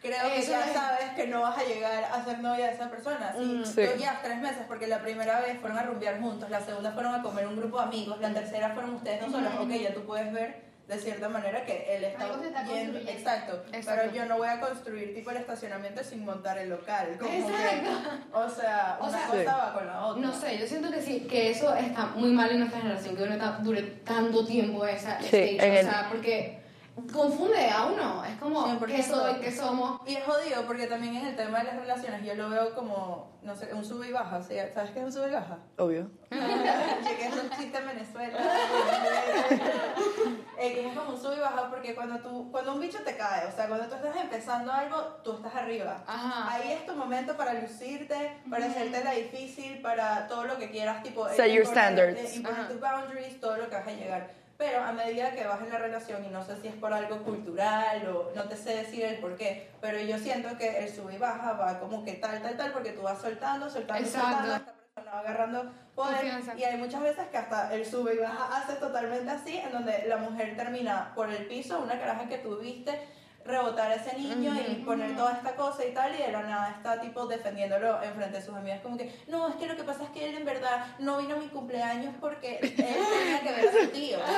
creo que Eso ya es- sabes que no vas a llegar a ser novia de esa persona. Si Mm. tú Sí. llevas tres meses, porque la primera vez fueron a rumbear juntos, la segunda fueron a comer un grupo de amigos, la tercera fueron ustedes dos solas, ok, ya tú puedes ver de cierta manera que él está, Algo se está yendo, exacto, Exacto. pero yo no voy a construir tipo el estacionamiento sin montar el local, como Exacto. que, o sea, O una sea, cosa Sí. va con la otra. No sé, yo siento que sí, que eso está muy mal en nuestra generación, que uno ta- dure tanto tiempo esa Sí, stage, en o el- sea, porque confunde a uno, es como, 100%. ¿qué soy? ¿Qué somos? Y es jodido porque también en el tema de las relaciones yo lo veo como, no sé, un sube y baja, ¿sí? ¿sabes qué es un sube y baja? Obvio. Llegué a esos chistes en Venezuela. Eh, que es como un sube y baja porque cuando tú, cuando un bicho te cae, o sea, cuando tú estás empezando algo, tú estás arriba. Ajá. Ahí es tu momento para lucirte, para hacerte la difícil, para todo lo que quieras, tipo... Set eh, your standards. eh, imponer tus boundaries, todo lo que vas a llegar. Pero a medida que vas en la relación, y no sé si es por algo cultural o no te sé decir el por qué, pero yo siento que el sube y baja va como que tal, tal, tal, porque tú vas soltando, soltando, Exacto. soltando, esta persona va agarrando poder. Confianza. Y hay muchas veces que hasta el sube y baja hace totalmente así, en donde la mujer termina por el piso, una caraja que tú viste, rebotar a ese niño y poner toda esta cosa y tal, y de la nada está tipo defendiéndolo enfrente de sus amigas, como que, no, es que lo que pasa es que él en verdad no vino a mi cumpleaños porque él tenía que ver a su tío.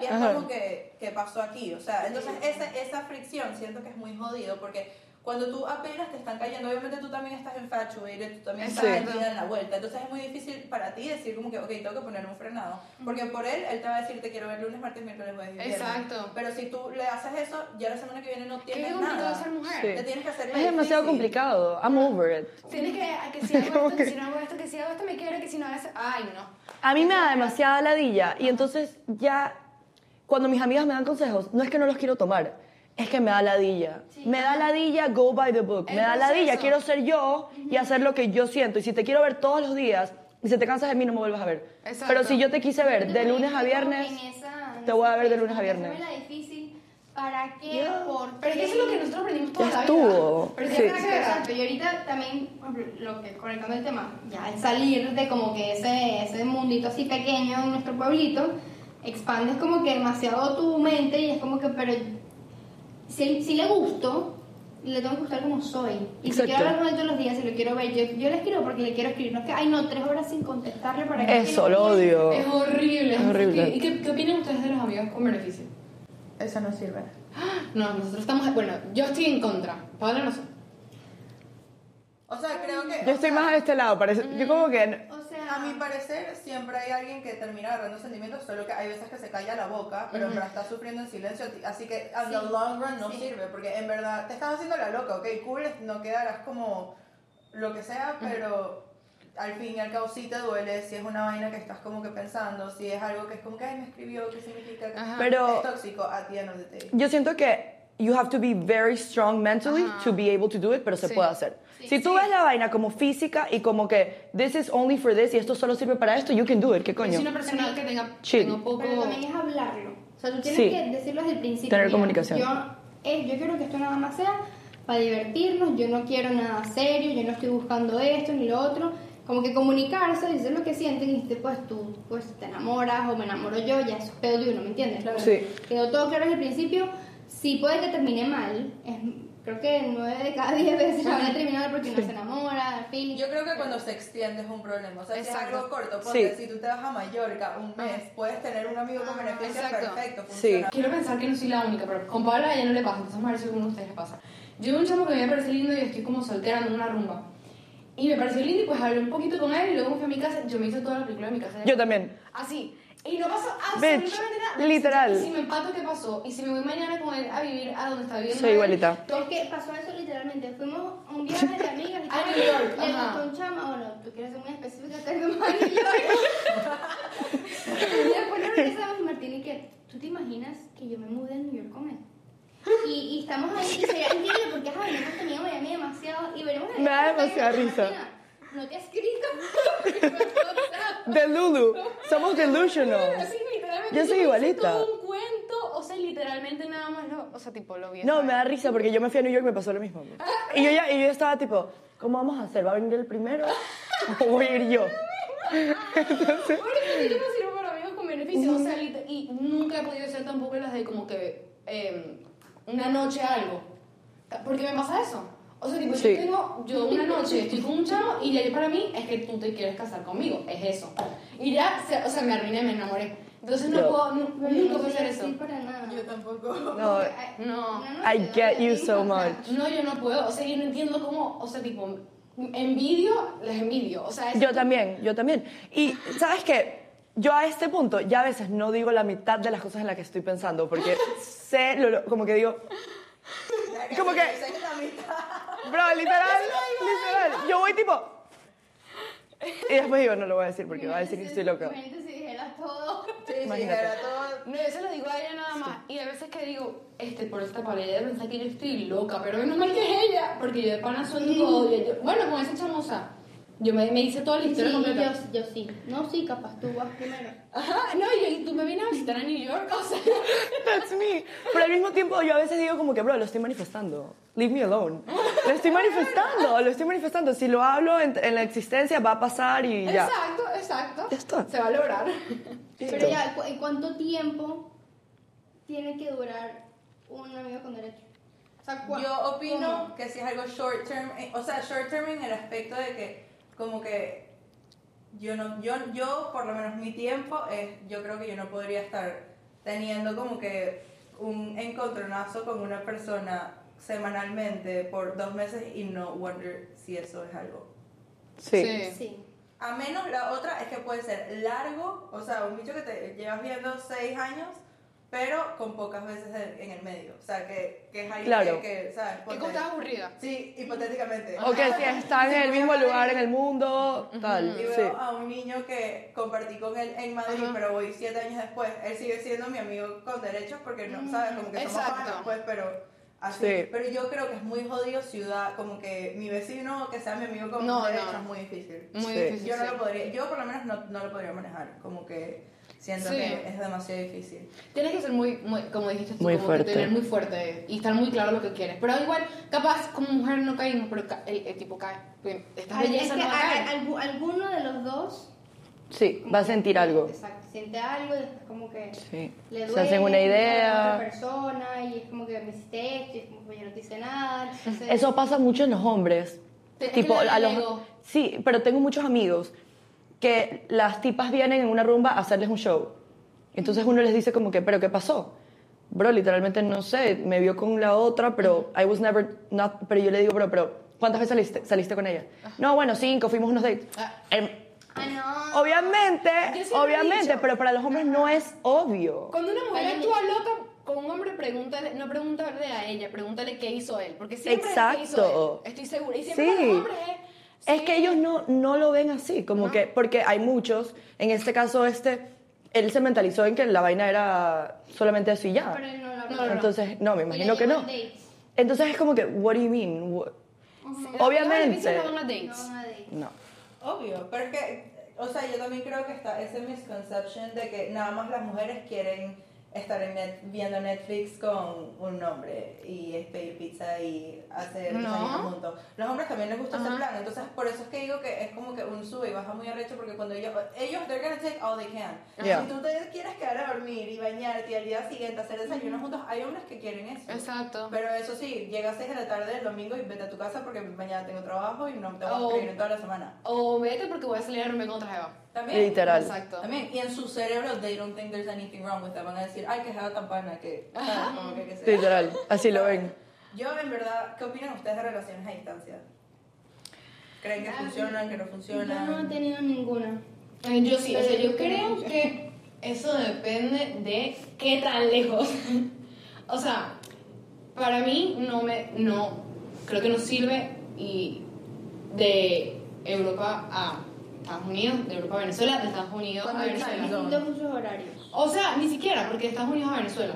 Y es como que, que pasó aquí, o sea, entonces esa, esa fricción siento que es muy jodido porque cuando tú apenas te están cayendo, obviamente tú también estás infatuated, tú también estás metida en la vuelta, entonces es muy difícil para ti decir como que, ok, tengo que poner un frenado, porque por él, él te va a decir, te quiero ver lunes, martes, miércoles, jueves y. Exacto. Pero si tú le haces eso, ya la semana que viene no Qué tienes complicado nada. ser mujer. Te tienes que hacer Es demasiado complicado. I'm over it. Tienes que, que si hago esto, que si no hago esto, que si hago esto me quiere, que si no hago esto, ay no. A mí me da demasiada ladilla y entonces ya cuando mis amigas me dan consejos, no es que no los quiero tomar, es que me da ladilla. Me da ladilla go by the book. El me da ladilla, quiero ser yo y hacer lo que yo siento. Y si te quiero ver todos los días y si te cansas de mí, no me vuelvas a ver. Exacto. Pero si yo te quise ver de lunes a viernes, esa- te voy a ver de lunes a viernes. la difícil, ¿para qué? Ya. ¿Por Pero es que qué? eso es lo que nosotros aprendimos toda Ya la estuvo. vida. Pero Sí. que ver. Exacto, y ahorita también, lo que conectando el tema, ya el salir de como que ese, ese mundito así pequeño en nuestro pueblito, expandes como que demasiado tu mente y es como que, pero si, si le gusto, le tengo que gustar como soy. Y Exacto. si quiero hablar con él todos los días, si lo quiero ver, yo, yo le escribo porque le quiero escribir. No es que, ay, no, tres horas sin contestarle para que. Eso, lo odio. Es horrible. Es horrible. ¿Y qué, qué opinan ustedes de los amigos con beneficio? Eso no sirve. No, nosotros estamos. Bueno, yo estoy en contra. Paola no sé. O sea, creo que... Yo estoy más de este lado, parece. Yo como que. A mi parecer, siempre hay alguien que termina agarrando sentimientos, solo que hay veces que se calla la boca, pero en verdad está sufriendo en silencio, así que en Sí. the long run no Sí. sirve, porque en verdad te estás haciendo la loca, ok, cool, no quedarás como lo que sea, pero al fin y al cabo sí te duele, si es una vaina que estás como que pensando, si es algo que es como que, ay, me escribió, ¿qué significa? Ajá. Pero- Es tóxico end of the day. Yo siento que you have to be very strong mentally Ajá. to be able to do it, pero se Sí. puede hacer. Sí. si tú ves la vaina como física y como que this is only for this y esto solo sirve para esto, you can do it, ¿qué coño? soy una persona que tenga, tengo poco. Pero también es hablarlo. O sea, tú tienes Sí. que decirlo desde el principio. Tener mira, comunicación. Yo, eh, yo quiero que esto nada más sea para divertirnos, yo no quiero nada serio, yo no estoy buscando esto ni lo otro. Como que comunicarse, decir lo que sienten y después tú pues, te enamoras o me enamoro yo, ya es pedo de uno, ¿me entiendes? Pero Sí. Quedó todo claro desde el principio. Sí puede que termine mal. Es, creo que nueve de cada diez veces la van a terminar porque no se enamora, al fin. Yo creo que cuando se extiende es un problema. O sea, si es Exacto. algo corto, porque Sí. si tú te vas a Mallorca un mes, puedes tener un amigo con beneficio exacto. perfecto, Sí. funciona. Quiero pensar que no soy la única, pero con Paola a ella no le pasa, entonces vamos a ver si a alguno de ustedes le pasa. Yo un chamo que me parece lindo y estoy como soltera en una rumba. Y me pareció lindo y pues hablé un poquito con él y luego fui a mi casa, yo me hice toda la película de mi casa. Yo también. Así. Y no pasó absolutamente Bitch, nada. literal. Y si me empato, ¿qué pasó? Y si me voy mañana con él a vivir a donde está viviendo Soy él, igualita. Es que pasó eso literalmente. Fuimos a un viaje de amigas y A New York, Le ajá. gustó un chama. Bueno, tú quieres ser muy específica, como a New York. y después nos regresamos y Martín y que, ¿tú te imaginas que yo me mudé a New York con él? Y, y estamos ahí y sería increíble porque ajá, hemos tenido Miami demasiado y veremos Me da demasiada risa. Martina, No te has escrito. De Lulu. Somos delusional. Sí, literalmente. Yo soy igualita. todo un cuento, o sea, literalmente nada más lo, o sea, tipo lo vi. No, ¿sabes? me da risa porque yo me fui a New York y me pasó lo mismo. Y yo, ya, y yo estaba tipo, ¿cómo vamos a hacer? ¿Va a venir el primero o voy a ir yo? Bueno, yo no sirvo para amigos con beneficio, o sea, y nunca he podido ser tampoco las de como que eh, una noche algo. Porque me pasa eso. O sea, tipo, Sí. yo tengo, yo una noche estoy con un chavo y ya para mí es que tú te quieres casar conmigo, es eso. Y ya, o sea, me arruiné, me enamoré. Entonces no Yo- puedo, nu- nunca puedo hacer eso. Para nada. Yo tampoco. No, No. I get you so much. No, yo no puedo, o sea, yo no entiendo cómo, o sea, tipo, envidio, les envidio, o sea, es Yo también, yo también. Y, ¿sabes qué? Yo a este punto ya a veces no digo la mitad de las cosas en las que estoy pensando porque sé, lo- lo- como que digo, Como que- bro, literal, literal. Yo voy tipo... Y después digo, no lo voy a decir porque va a decir que estoy loca. Imagínate si dijera todo. Sí, sí, Imagínate. era todo. No, yo se lo digo a ella nada más. Y a veces que digo, este, por esta pared de pensar que yo estoy loca, pero menos mal que es ella, porque yo de pana suelto todo. y yo- bueno, con esa chamosa, yo me, me hice toda la Sí, historia completa. yo, yo sí. No, sí, capaz tú vas primero. Ajá, no, y, tú me vienes a visitar a New York, o sea. That's me. Pero al mismo tiempo yo a veces digo como que, bro, lo estoy manifestando. Leave me alone. Lo estoy manifestando, lo estoy manifestando. Si lo hablo en, en la existencia va a pasar y ya. Exacto, exacto. Ya está. Se va a lograr. Pero ya, ¿cu- ¿en cuánto tiempo tiene que durar un amigo con derecho? O sea, ¿cu- Yo opino cómo? que si es algo short term, eh, o sea, short term en el aspecto de que como que yo no yo yo por lo menos mi tiempo es yo creo que yo no podría estar teniendo como que un encontronazo con una persona semanalmente por dos meses y no wonder si eso es algo. Sí. Sí. A menos la otra es que puede ser largo, o sea, un bicho que te llevas viendo seis años, pero con pocas veces en, en el medio. O sea, que, que es alguien Claro. que, que, ¿sabes? ¿Qué Ponte- cosa aburrida? Sí, hipotéticamente. O que si están en el mismo lugar en el mundo, tal. Y veo Sí. a un niño que compartí con él en Madrid, Ajá. pero voy siete años después. Él sigue siendo mi amigo con derechos porque no, ¿sabes? Como que somos exacto. panas, pues, pero así. Sí. Pero yo creo que es muy jodido ciudad, como que mi vecino que sea mi amigo con No, derechos no. es muy difícil. Muy Sí. difícil. Yo no sí. lo podría, yo por lo menos no, no lo podría manejar, como que siento Sí. que es demasiado difícil. Tienes que ser muy, muy como dijiste tú, Muy como fuerte. que tener muy fuerte y estar muy claro lo que quieres. Pero igual, capaz, como mujer no caímos, pero ca- el, el tipo cae. Esta Ay, es que no va a caer. algu- alguno de los dos Sí, va a que- sentir algo. Exacto, siente algo y después como que Sí. le Se duele. hacen una a otra idea. persona y es como que me hiciste esto y es como que yo no te hice nada. entonces- Eso pasa mucho en los hombres. Tipo, a los, sí, pero tengo muchos amigos que las tipas vienen en una rumba a hacerles un show. Entonces uno les dice como que, ¿pero qué pasó? Bro, literalmente no sé, me vio con la otra, pero I was never not, pero yo le digo, bro, pero ¿cuántas veces saliste, saliste con ella? No, bueno, cinco, fuimos unos dates. Ah. Em, Ah, no. obviamente, obviamente, pero para los hombres no es obvio. Cuando una mujer actúa loca con un hombre, pregúntale, no pregúntale a ella, pregúntale qué hizo él. Porque siempre es qué hizo Exacto. él. Estoy segura. Y siempre Sí. los hombres es. Es que ellos no, no lo ven así, como No. que, porque hay muchos, en este caso este, él se mentalizó en que la vaina era solamente eso y ya. Pero él no lo no. Entonces, no, me imagino que no. Entonces es como que, what do you mean? What- Las Obviamente. no van a dates. No, a dates. No. Obvio, pero es que, o sea, yo también creo que está ese misconception de que nada más las mujeres quieren estar en net- viendo Netflix con un hombre y es pedir pizza y hacer No. juntos. Los hombres también les gusta ese Ajá. plan, entonces por eso es que digo que es como que un sube y baja muy arrecho porque cuando ellos, ellos, they're gonna take all they can. Yeah. Si tú te quieres quedar a dormir y bañarte y al día siguiente hacer desayuno juntos, hay hombres que quieren eso. Exacto. Pero eso sí, llega a 6 de la tarde del domingo y vete a tu casa porque mañana tengo trabajo y no te voy a Oh. escribir en toda la semana. O vete porque voy a salir a romper con otra jeva. También. Literal. Exacto. También. Y en su cerebro, they don't think there's anything wrong with that. Van a decir, ay, que jada tan pana, que. que, que sea. Literal, así lo ven. Yo, en verdad, ¿qué opinan ustedes de relaciones a distancia? ¿Creen que Ah, funcionan, que no Yo funcionan? no he tenido ninguna. Eh, Yo sí, o sea, yo creo que eso depende de qué tan lejos. o sea, para mí no me, no, creo que no sirve y de Europa a Estados Unidos, de Europa a Venezuela, de Estados Unidos a ¿Cuánto time Venezuela. usos horarios. O sea, ni siquiera, porque de Estados Unidos a Venezuela,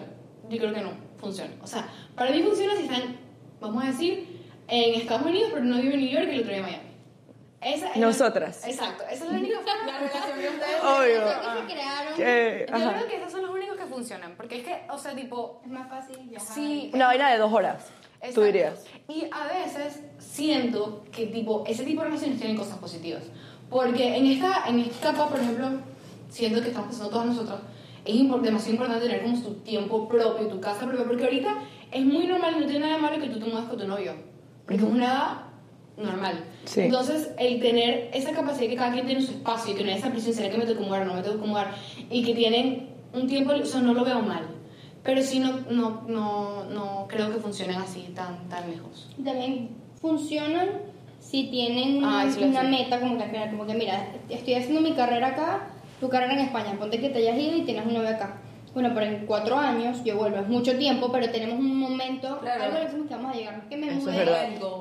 yo creo que no funciona. O sea, para mí funciona si están, vamos a decir, en Estados Unidos, pero no vive en New York y el otro día en Miami. Esa es la- Nosotras. exacto, esa es la única forma. La relación que ustedes Obvio. Las que se crearon. Que, Yo ajá. creo que esos son los únicos que funcionan, porque es que, o sea, tipo, Es más fácil viajar. sí. Una vaina de dos horas, tú exacto. dirías. Y a veces siento que, tipo, ese tipo de relaciones tienen cosas positivas. Porque en esta, en esta etapa, por ejemplo, siento que estamos pasando todas nosotras, es impor- demasiado importante tener como tu tiempo propio, tu casa propia, porque ahorita es muy normal, no tiene nada de malo que tú te mudas con tu novio, porque es una edad normal. Sí. Entonces, el tener esa capacidad de que cada quien tiene su espacio y que no hay esa presión, será que me tengo que mudar o no me tengo que mudar, y que tienen un tiempo, o sea, no lo veo mal. Pero sí, no, no, no, no creo que funcionen así tan, tan lejos. También funcionan si tienen Ah, lo una sé. meta como que al final, como que mira, estoy haciendo mi carrera acá, tu carrera en España, ponte que te hayas ido y tienes una novia acá. Bueno, pero en cuatro años yo vuelvo, es mucho tiempo, pero tenemos un momento, Claro. algo decimos que vamos a llegar, no es que me mudé,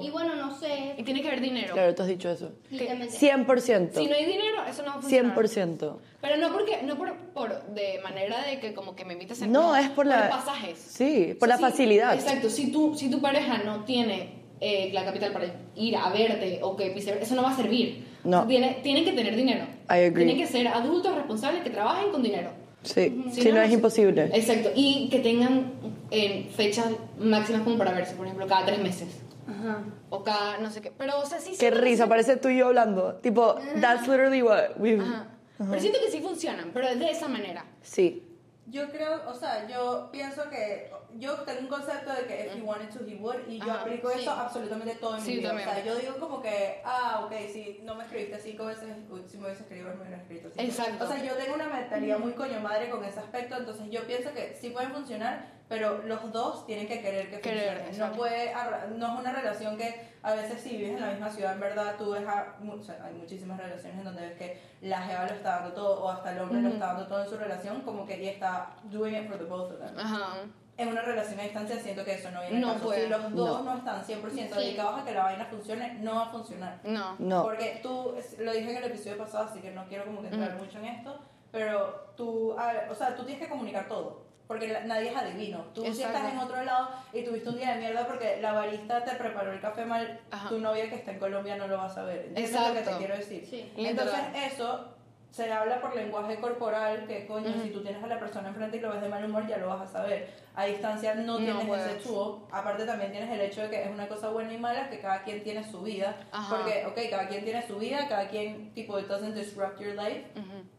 y bueno, no sé, Y tiene que haber dinero. Claro, tú has dicho eso. y también te- 100%. Si no hay dinero, eso no va a funcionar. 100%. Pero no porque no por, por de manera de que como que me invites a No, es por la- pasajes. Sí, por O sea, la si- facilidad. Exacto, si tu si tu pareja no tiene eh, la capital para ir a verte o que eso no va a servir. No. Tiene, tienen que tener dinero. I agree. Tienen que ser adultos responsables que trabajen con dinero. Sí, Si si no no, es sí. imposible. Exacto, y que tengan eh, fechas máximas como para verse, por ejemplo, cada tres meses. Ajá. O cada no sé qué. Pero, o sea, sí Qué que risa, sí- parece tú y yo hablando. Tipo, that's literally what we... Ajá. Pero siento que sí funcionan, pero es de esa manera. Sí. Yo creo, o sea, yo pienso que yo tengo un concepto de que if he wanted to, he would, y yo Ajá, aplico sí. eso absolutamente todo en Sí, mi vida. también. O sea, yo digo como que, ah, ok, si no me escribiste cinco veces, si me hubiese escrito, me hubiera escrito cinco. Exacto. O sea, yo tengo una mentalidad muy coño madre con ese aspecto, entonces yo pienso que sí pueden funcionar, pero los dos tienen que querer que Querer, funcione. No, puede, no es una relación que a veces si vives en la misma ciudad, en verdad, tú ves a, o sea, hay muchísimas relaciones en donde ves que la jeva lo está dando todo, o hasta el hombre lo Ujú. está dando todo en su relación, como que ella está doing it for the both of them. Ajá. En una relación a distancia siento que eso no viene No caso. puede. Si los dos No. no, están 100% Sí. dedicados a que la vaina funcione, no va a funcionar. No. No. Porque tú, es- lo dije en el episodio pasado, así que no quiero como que entrar Ujú. mucho en esto, pero tú, a ver, o sea, tú tienes que comunicar todo. Porque la- nadie es adivino. Tú si estás en otro lado y tuviste un día de mierda porque la barista te preparó el café mal, Ajá. tu novia que está en Colombia no lo va a saber. ¿Entiendes lo que te quiero decir? Sí. Entonces eso se habla por lenguaje corporal, que coño, si tú tienes a la persona enfrente y lo ves de mal humor, ya lo vas a saber. A distancia no tienes ese tool. Aparte también tienes el hecho de que es una cosa buena y mala, que cada quien tiene su vida. Ajá. Porque, ok, cada quien tiene su vida, cada quien, tipo, it doesn't disrupt your life.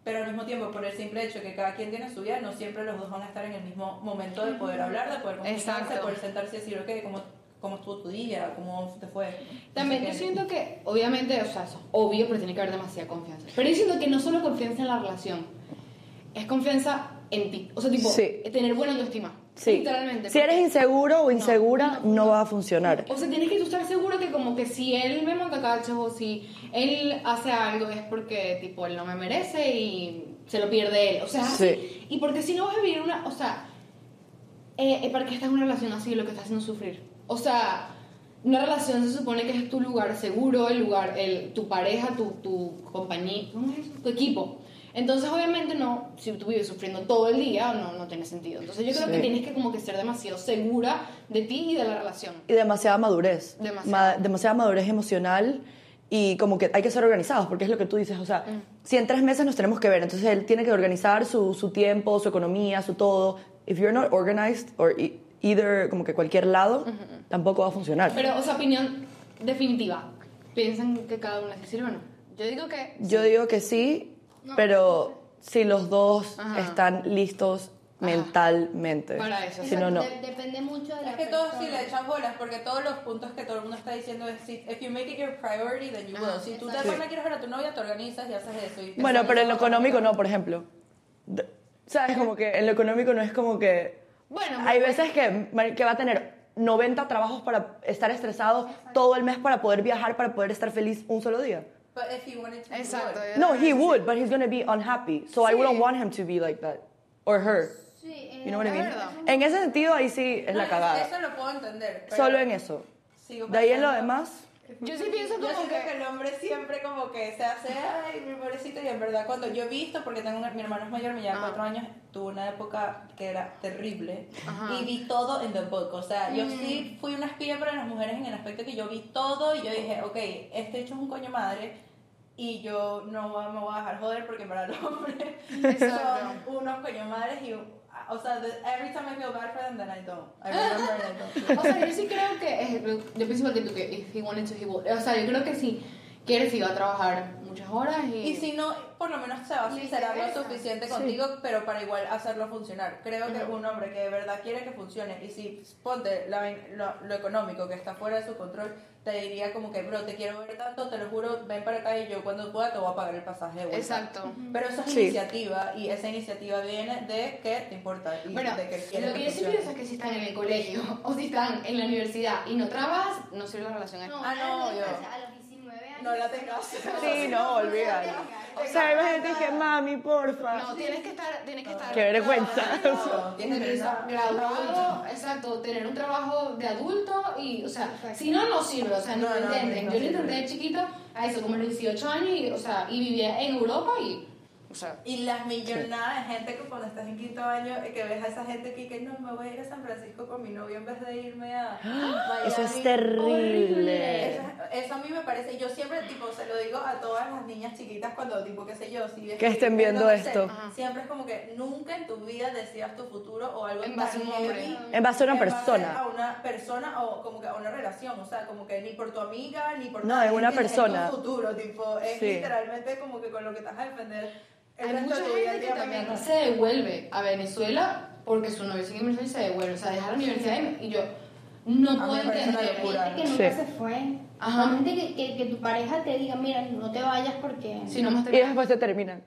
Pero al mismo tiempo, por el simple hecho de que cada quien tiene su vida, no siempre los dos van a estar en el mismo momento de poder hablar, de poder comunicarse, de poder sentarse y decir, ok, ¿cómo, cómo estuvo tu día? ¿Cómo te fue? No También sé yo qué. siento que, obviamente, o sea, eso es obvio, pero tiene que haber demasiada confianza. Pero yo siento que no solo confianza en la relación, es confianza en ti. O sea, tipo, Sí. tener buena autoestima. Sí. Literalmente. Si eres inseguro o insegura, no, va a funcionar. O sea, tienes que estar seguro que como que si él me monta cachos o si él hace algo es porque tipo él no me merece y se lo pierde él. O sea, Sí. Y porque si no vas a vivir una, o sea, eh, eh, ¿para qué estás en una relación así lo que estás haciendo sufrir? O sea, una relación se supone que es tu lugar seguro, el lugar, el, tu pareja, tu, tu compañía, ¿cómo es eso? Tu equipo. Entonces, obviamente, no, si tú vives sufriendo todo el día, no, no tiene sentido. Entonces, yo creo Sí. que tienes que como que ser demasiado segura de ti y de la relación. Y demasiada madurez. Demasiada. Ma- demasiada madurez emocional. Y como que hay que ser organizados, porque es lo que tú dices. O sea, si en tres meses nos tenemos que ver, entonces él tiene que organizar su, su tiempo, su economía, su todo. If you're not organized, or either, como que cualquier lado, tampoco va a funcionar. Pero, o sea, opinión definitiva. ¿Piensan que cada uno es sirve o no? Yo digo que. Yo digo que sí, pero si los dos Ajá. están listos mentalmente. Para eso, Si no, no. De- depende mucho de la Es que todo sí le echas bolas, porque todos los puntos que todo el mundo está diciendo es, si, if you make it your priority, then you will. Ajá. Si tú Exacto. verdad quieres ver a tu novia, te organizas y haces eso. y- Bueno, pero en no lo económico no, por ejemplo. ¿Sabes? Como que en lo económico no es como que... Bueno, Hay veces que, que va a tener 90 trabajos para estar estresado todo el mes para poder viajar, para poder estar feliz un solo día. But if he wanted to, Exacto. No, he would, but he's gonna be unhappy. So I Sí. wouldn't want him to be like that. Or her. Sí, eh, You know what I Es mean? En ese sentido, ahí sí es No, la cagada. Eso lo puedo entender. pero Solo en eso. sigo De ahí en lo demás... Yo sí pienso Yo como siento que que. el hombre siempre como que se hace, ay, mi pobrecito, y en verdad cuando yo he visto, porque tengo un- mi hermano es mayor, me lleva Ah. cuatro años, tuvo una época que era terrible, Ajá. Mm. y vi todo en the book, o sea, yo sí fui una espía para las mujeres en el aspecto que yo vi todo, y yo dije, ok, este hecho es un coño madre, y yo no me voy a dejar joder porque verdad los hombres son unos coño madres, y, o sea, the- every time I feel bad for them, then I don't, I remember and I don't. O sea, yo sí creo que. Yo pienso igual que tú, que if he wanted to, he would. O sea, yo creo que si quieres, si va a trabajar muchas horas y. Y si no, por lo menos se va a sincerar lo suficiente contigo, pero para igual hacerlo funcionar. Creo que un hombre que de verdad quiere que funcione, y si ponte la- lo, lo económico que está fuera de su control, te diría como que, bro, te quiero ver tanto, te lo juro, ven para acá y yo cuando pueda te voy a pagar el pasaje de vuelta. Exacto. Pero eso es Sí. iniciativa, y esa iniciativa viene de que te importa y Bueno, de que quieres lo que que yo sí funcione. pienso es que si están en el colegio o si están en la universidad y no trabajas, no sirve la relación. No, Ah, no, yo. 19 a los 19 años. No la tengas. Sí, no, olvídalo. O sea, hay gente que, mami, porfa. No, tienes que estar, tienes que estar. Qué vergüenza. Tienes que estar graduado, exacto, tener un trabajo de adulto y, o sea, si no, no sirve, o sea, no, lo intenten. Yo lo intenté de chiquita, a eso, como a los 18 años, y, o sea, y vivía en Europa y, o sea, Y las millonadas de gente que cuando estás en quinto año, eh, que ves a esa gente que, que no, me voy a ir a San Francisco con mi novio en vez de irme a Miami. Eso es terrible. Eso, eso a mí me parece, yo siempre, tipo, se lo digo a todas las niñas chiquitas cuando, tipo, qué sé yo, si Que estén viendo sé, esto. Ajá. Siempre es como que nunca en tu vida decidas tu futuro o algo En base a un hombre. En base a una persona. a una persona o como que a una relación, o sea, como que ni por tu amiga, ni por No, es una es tu persona. futuro, tipo, es Sí. literalmente como que con lo que vas a defender el hay mucha gente que también mañana. se devuelve a Venezuela porque su novio sigue en Venezuela y se devuelve, o sea, deja la universidad y, y yo no A mí puedo entender. Gente que nunca Sí. se fue. Ajá. Gente que, que, que tu pareja te diga, mira, no te vayas porque... Si no más Y después te terminan.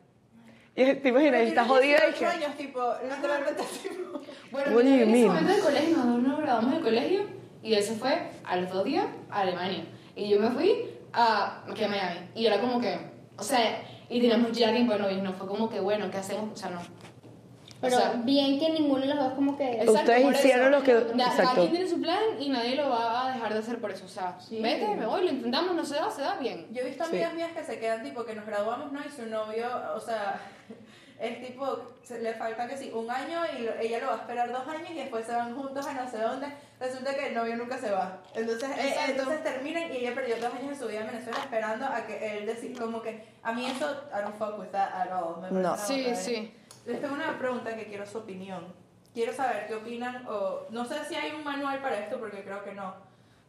Y te imaginas, y estás jodida y 18 que... años, tipo, literalmente, tipo. Bueno, en ese momento del colegio, nosotros nos graduamos del colegio y él se fue a los dos días a Alemania. Y yo me fui a, aquí a Miami. Y era como que, o sea, y teníamos ya tiempo de novios, no fue como que, bueno, ¿qué hacemos? O sea, no. Pero o sea, bien que ninguno de los dos como que... Exacto, Ustedes eso. hicieron lo que- Ya, Cada exacto. quien tiene su plan y nadie lo va a dejar de hacer por eso. O sea, Sí. vete, me voy, lo intentamos, no se da, se da bien. Yo he visto Sí. amigas mías que se quedan, tipo, que nos graduamos, ¿no? Y su novio, o sea, es tipo, se le falta que sí, un año y lo- ella lo va a esperar dos años y después se van juntos a no sé dónde. Resulta que el novio nunca se va. Entonces, eh, entonces terminan y ella perdió dos años de su vida en Venezuela esperando a que él decida, como que a mí eso, I don't fuck with that at all. Me No. Sí, sí. Les tengo una pregunta que quiero su opinión. Quiero saber qué opinan, o no sé si hay un manual para esto, porque creo que no.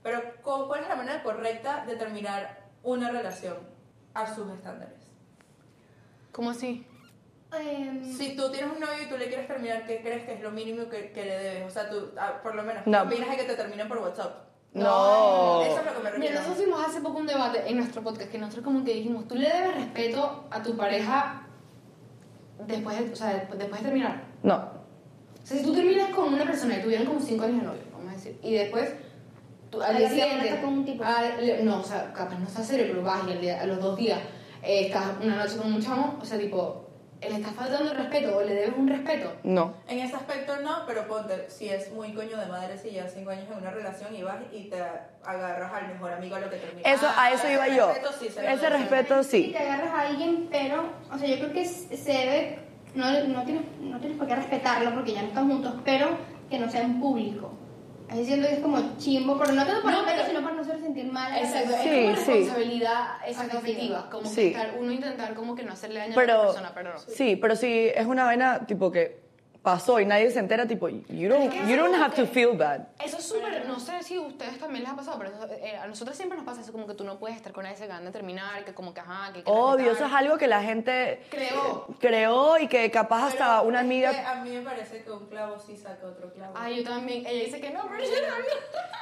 Pero, ¿cu- ¿cuál es la manera correcta de terminar una relación a sus estándares? ¿Cómo así? Em, Si tú tienes un novio y tú le quieres terminar, ¿qué crees que es lo mínimo que, que le debes? O sea, tú, ah, por lo menos, ¿qué No. opinas de que te terminen por WhatsApp? No. Eso es lo que me Mira, refiero. nosotros tuvimos hace poco un debate en nuestro podcast que nosotros como que dijimos, tú le debes respeto a tu pareja después de, o sea, después, después de terminar. No. O sea, si tú terminas con una persona y tuvieron como 5 años de novio, vamos a decir, y después tú, al A día siguiente... con un tipo. al- le- no, o sea, capaz no está serio, pero vas y al día- a los dos días eh, estás una noche con un chamo, o sea, tipo, le estás faltando el respeto o le debes un respeto. No. En ese aspecto no, pero ponte, si es muy coño de madre si llevas cinco años en una relación y vas y te agarras al mejor amigo a lo que termina. Eso, a eso ese iba yo. respeto sí se Ese respeto Si sí. te agarras a alguien, pero, o sea, yo creo que se se debe, no, no, tienes, no tienes por qué respetarlo porque ya no están juntos, pero que no sea en público. Así siento que es como chimbo, pero no tanto por No, pero- sino para no hacer sentir mal. Exacto. Sí, es como sí. responsabilidad exacto, Afectiva. como Sí. que estar, uno intentar como que no hacerle daño a la persona, pero no. sí, pero si es una vaina tipo que pasó y nadie se entera, tipo, you don't, you don't have to feel bad. Eso es súper, no sé si a ustedes también les ha pasado, pero eso, eh, a nosotros siempre nos pasa eso, como que tú no puedes estar con ese ganas de terminar, que como que ajá, que que Obvio, eso es algo que la gente Creó. creó y que capaz hasta Pero una es amiga... que a mí me parece que un clavo sí saca otro clavo. Ay, yo también, ella dice que no, pero yo también.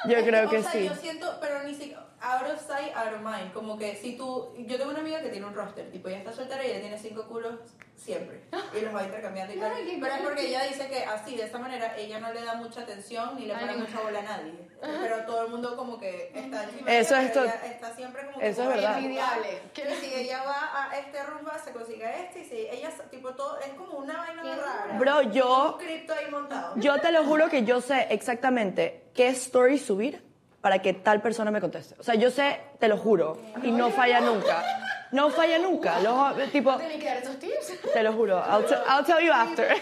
Yo creo o que sea, sí. Yo siento, pero ni siquiera, out of sight, out of mind. Como que si tú, yo tengo una amiga que tiene un roster, tipo, ella está soltera y ella tiene cinco culos siempre. Y los va intercambiando y tal. Pero es porque ella dice que así, de esta manera, ella no le da mucha atención ni le no. mucha bola a nadie. Pero todo el mundo como que está encima Eso de es ella, ella está siempre como que eso es verdad. envidiable. Que si ella va a este rumba, se consigue este. Y si ella, tipo, todo, es como una vaina Qué rara. Bro, yo- Un cripto ahí montado. Yo te lo juro que yo sé exactamente qué story subir para que tal persona me conteste. O sea, yo sé, te lo juro, y no falla nunca. No falla nunca. Los, tipo, Tienen que dar esos tips. te lo juro. I'll, I'll tell you after.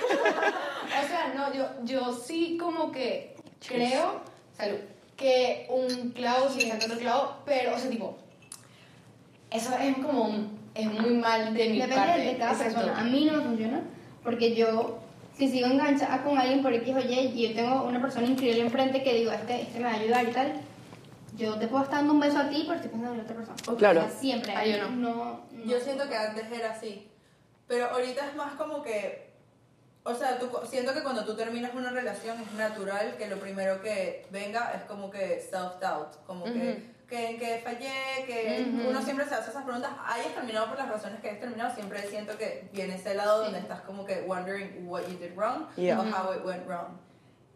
O sea, no, yo, yo sí como que creo, salud, que un clavo sí saca otro clavo, pero, o sea, tipo, eso es como, un- es muy mal de mi Depende parte. de cada Exacto. persona. A mí no me funciona porque yo, si sigo enganchada con alguien por X o Y y yo tengo una persona increíble enfrente que digo, este, este me va a ayudar y tal, yo te puedo estar dando un beso a ti, pero estoy pensando en la otra persona. Claro. O sea, siempre. Ah, yo no. no. Yo siento que antes era así, pero ahorita es más como que, o sea, tú, siento que cuando tú terminas una relación es natural que lo primero que venga es como que self-doubt, como que, que en que fallé, que Ujú. uno siempre se hace esas preguntas, hayas terminado por las razones que hayas terminado, siempre siento que viene ese lado donde estás como que wondering what you did wrong Yeah. o how it went wrong.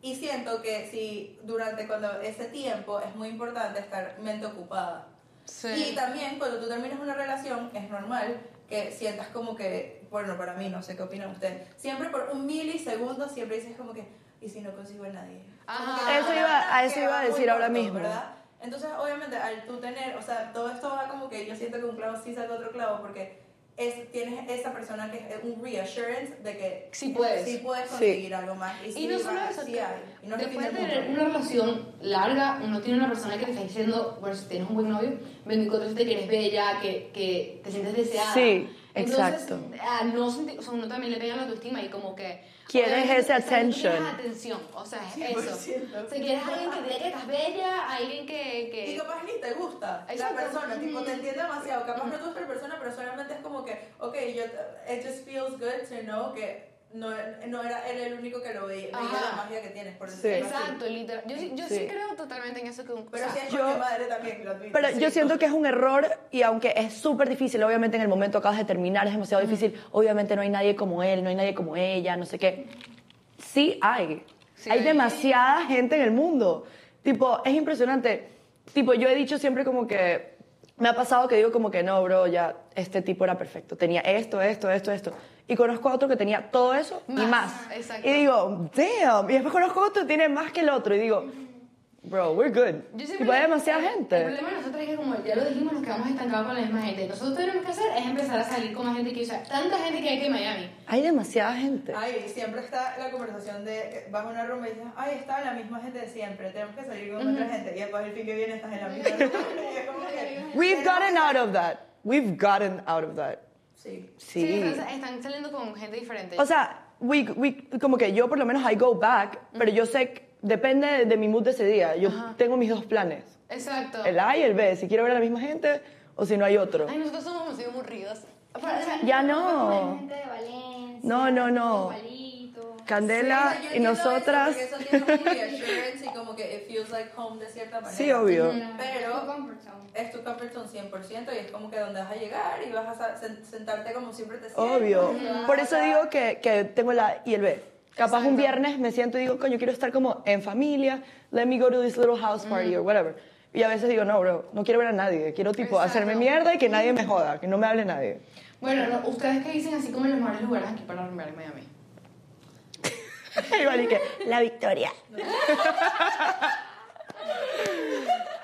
Y siento que si durante cuando ese tiempo es muy importante estar mente ocupada. Sí. Y también cuando tú terminas una relación es normal que sientas como que, bueno, para mí, no sé qué opinan ustedes, siempre por un milisegundo siempre dices como que, ¿y si no consigo a nadie? Ajá. Eso iba- a eso iba a decir ahora corto, mismo. ¿verdad? Entonces, obviamente, al tú tener, o sea, todo esto va como que yo siento que un clavo sí saca otro clavo porque es, tienes esa persona que es un reassurance de que Sí puedes. sí puedes Sí. conseguir algo más. Y, Y sí no solo eso, sí hay. Y no es después de tener una relación larga, uno tiene una persona que te está diciendo, bueno, si tienes un buen novio, 24 que eres bella, que, que te sientes deseada. Sí, Entonces, exacto. a no sentir, o sea, uno también le pega la autoestima y como que... Quieres sea, tú quieres attention. atención, o sea, es eso. 100%. O sea, quieres alguien que te diga que estás bella, alguien que... Y que... capaz ni te gusta Exacto. la persona, tipo, te entiende demasiado. Capaz no te gusta la persona, pero solamente es como que, ok, yo, it just feels good to know que no, no era él el único que lo veía, veía la magia que tienes, por Sí. decirlo así. Exacto, literal. Yo, sí- yo sí. Sí. creo totalmente en eso que un... Pero o sea, si es yo- madre también lo admito. Pero sí. yo siento que es un error y aunque es súper difícil, obviamente en el momento acabas de terminar, es demasiado difícil, obviamente no hay nadie como él, no hay nadie como ella, no sé qué. Sí hay. Sí hay hay. demasiada gente en el mundo. Tipo, es impresionante. Tipo, yo he dicho siempre como que me ha pasado que digo como que no, bro, ya este tipo era perfecto. Tenía esto, esto, esto, esto. Y conozco a otro que tenía todo eso y Más, más. exacto. Y digo, damn. Y después conozco a otro que tiene más que el otro y digo, Bro, we're good. Tipo, hay demasiada El gente. problema de nosotros es que, como ya lo dijimos, nos quedamos estancados con la misma gente. Nosotros tenemos que hacer es empezar a salir con más gente que, o sea, tanta gente que hay que en Miami. Hay demasiada gente. Ay, siempre está la conversación de vas a una rumba y dices, ay, está la misma gente de siempre, tenemos que salir con otra gente. Y después el fin que viene estás en la misma rumba. Y es como que, We've gotten out of that. We've gotten out of that. Sí. Sí. están, están saliendo con gente diferente. O sea, we, we, como que yo por lo menos I go back, pero yo sé, que depende de, de mi mood de ese día. Yo tengo mis dos planes. Exacto. El A y el B. Si quiero ver a la misma gente o si no hay otro. Ay, nosotros somos demasiado aburridos. O sea, Ya la no. gente de Valencia, No, no, no. Candela Sí, y nosotras. Eso, porque eso tiene como reassurance y como que it feels like home de cierta manera. Sí, obvio. Pero-. Es tu comfort zone 100% y es como que donde vas a llegar y vas a sentarte como siempre te sientas. Obvio. Por eso digo que, que tengo el A y el B. Capaz un Exacto. viernes me siento y digo, coño, quiero estar como en familia, let me go to this little house party or whatever. Y a veces digo, no, bro, no quiero ver a nadie, quiero tipo Exacto. hacerme mierda y que nadie me joda, que no me hable nadie. Bueno, no, ustedes que dicen así como los mejores lugares aquí para rumbear en Miami. Igual y que, la victoria.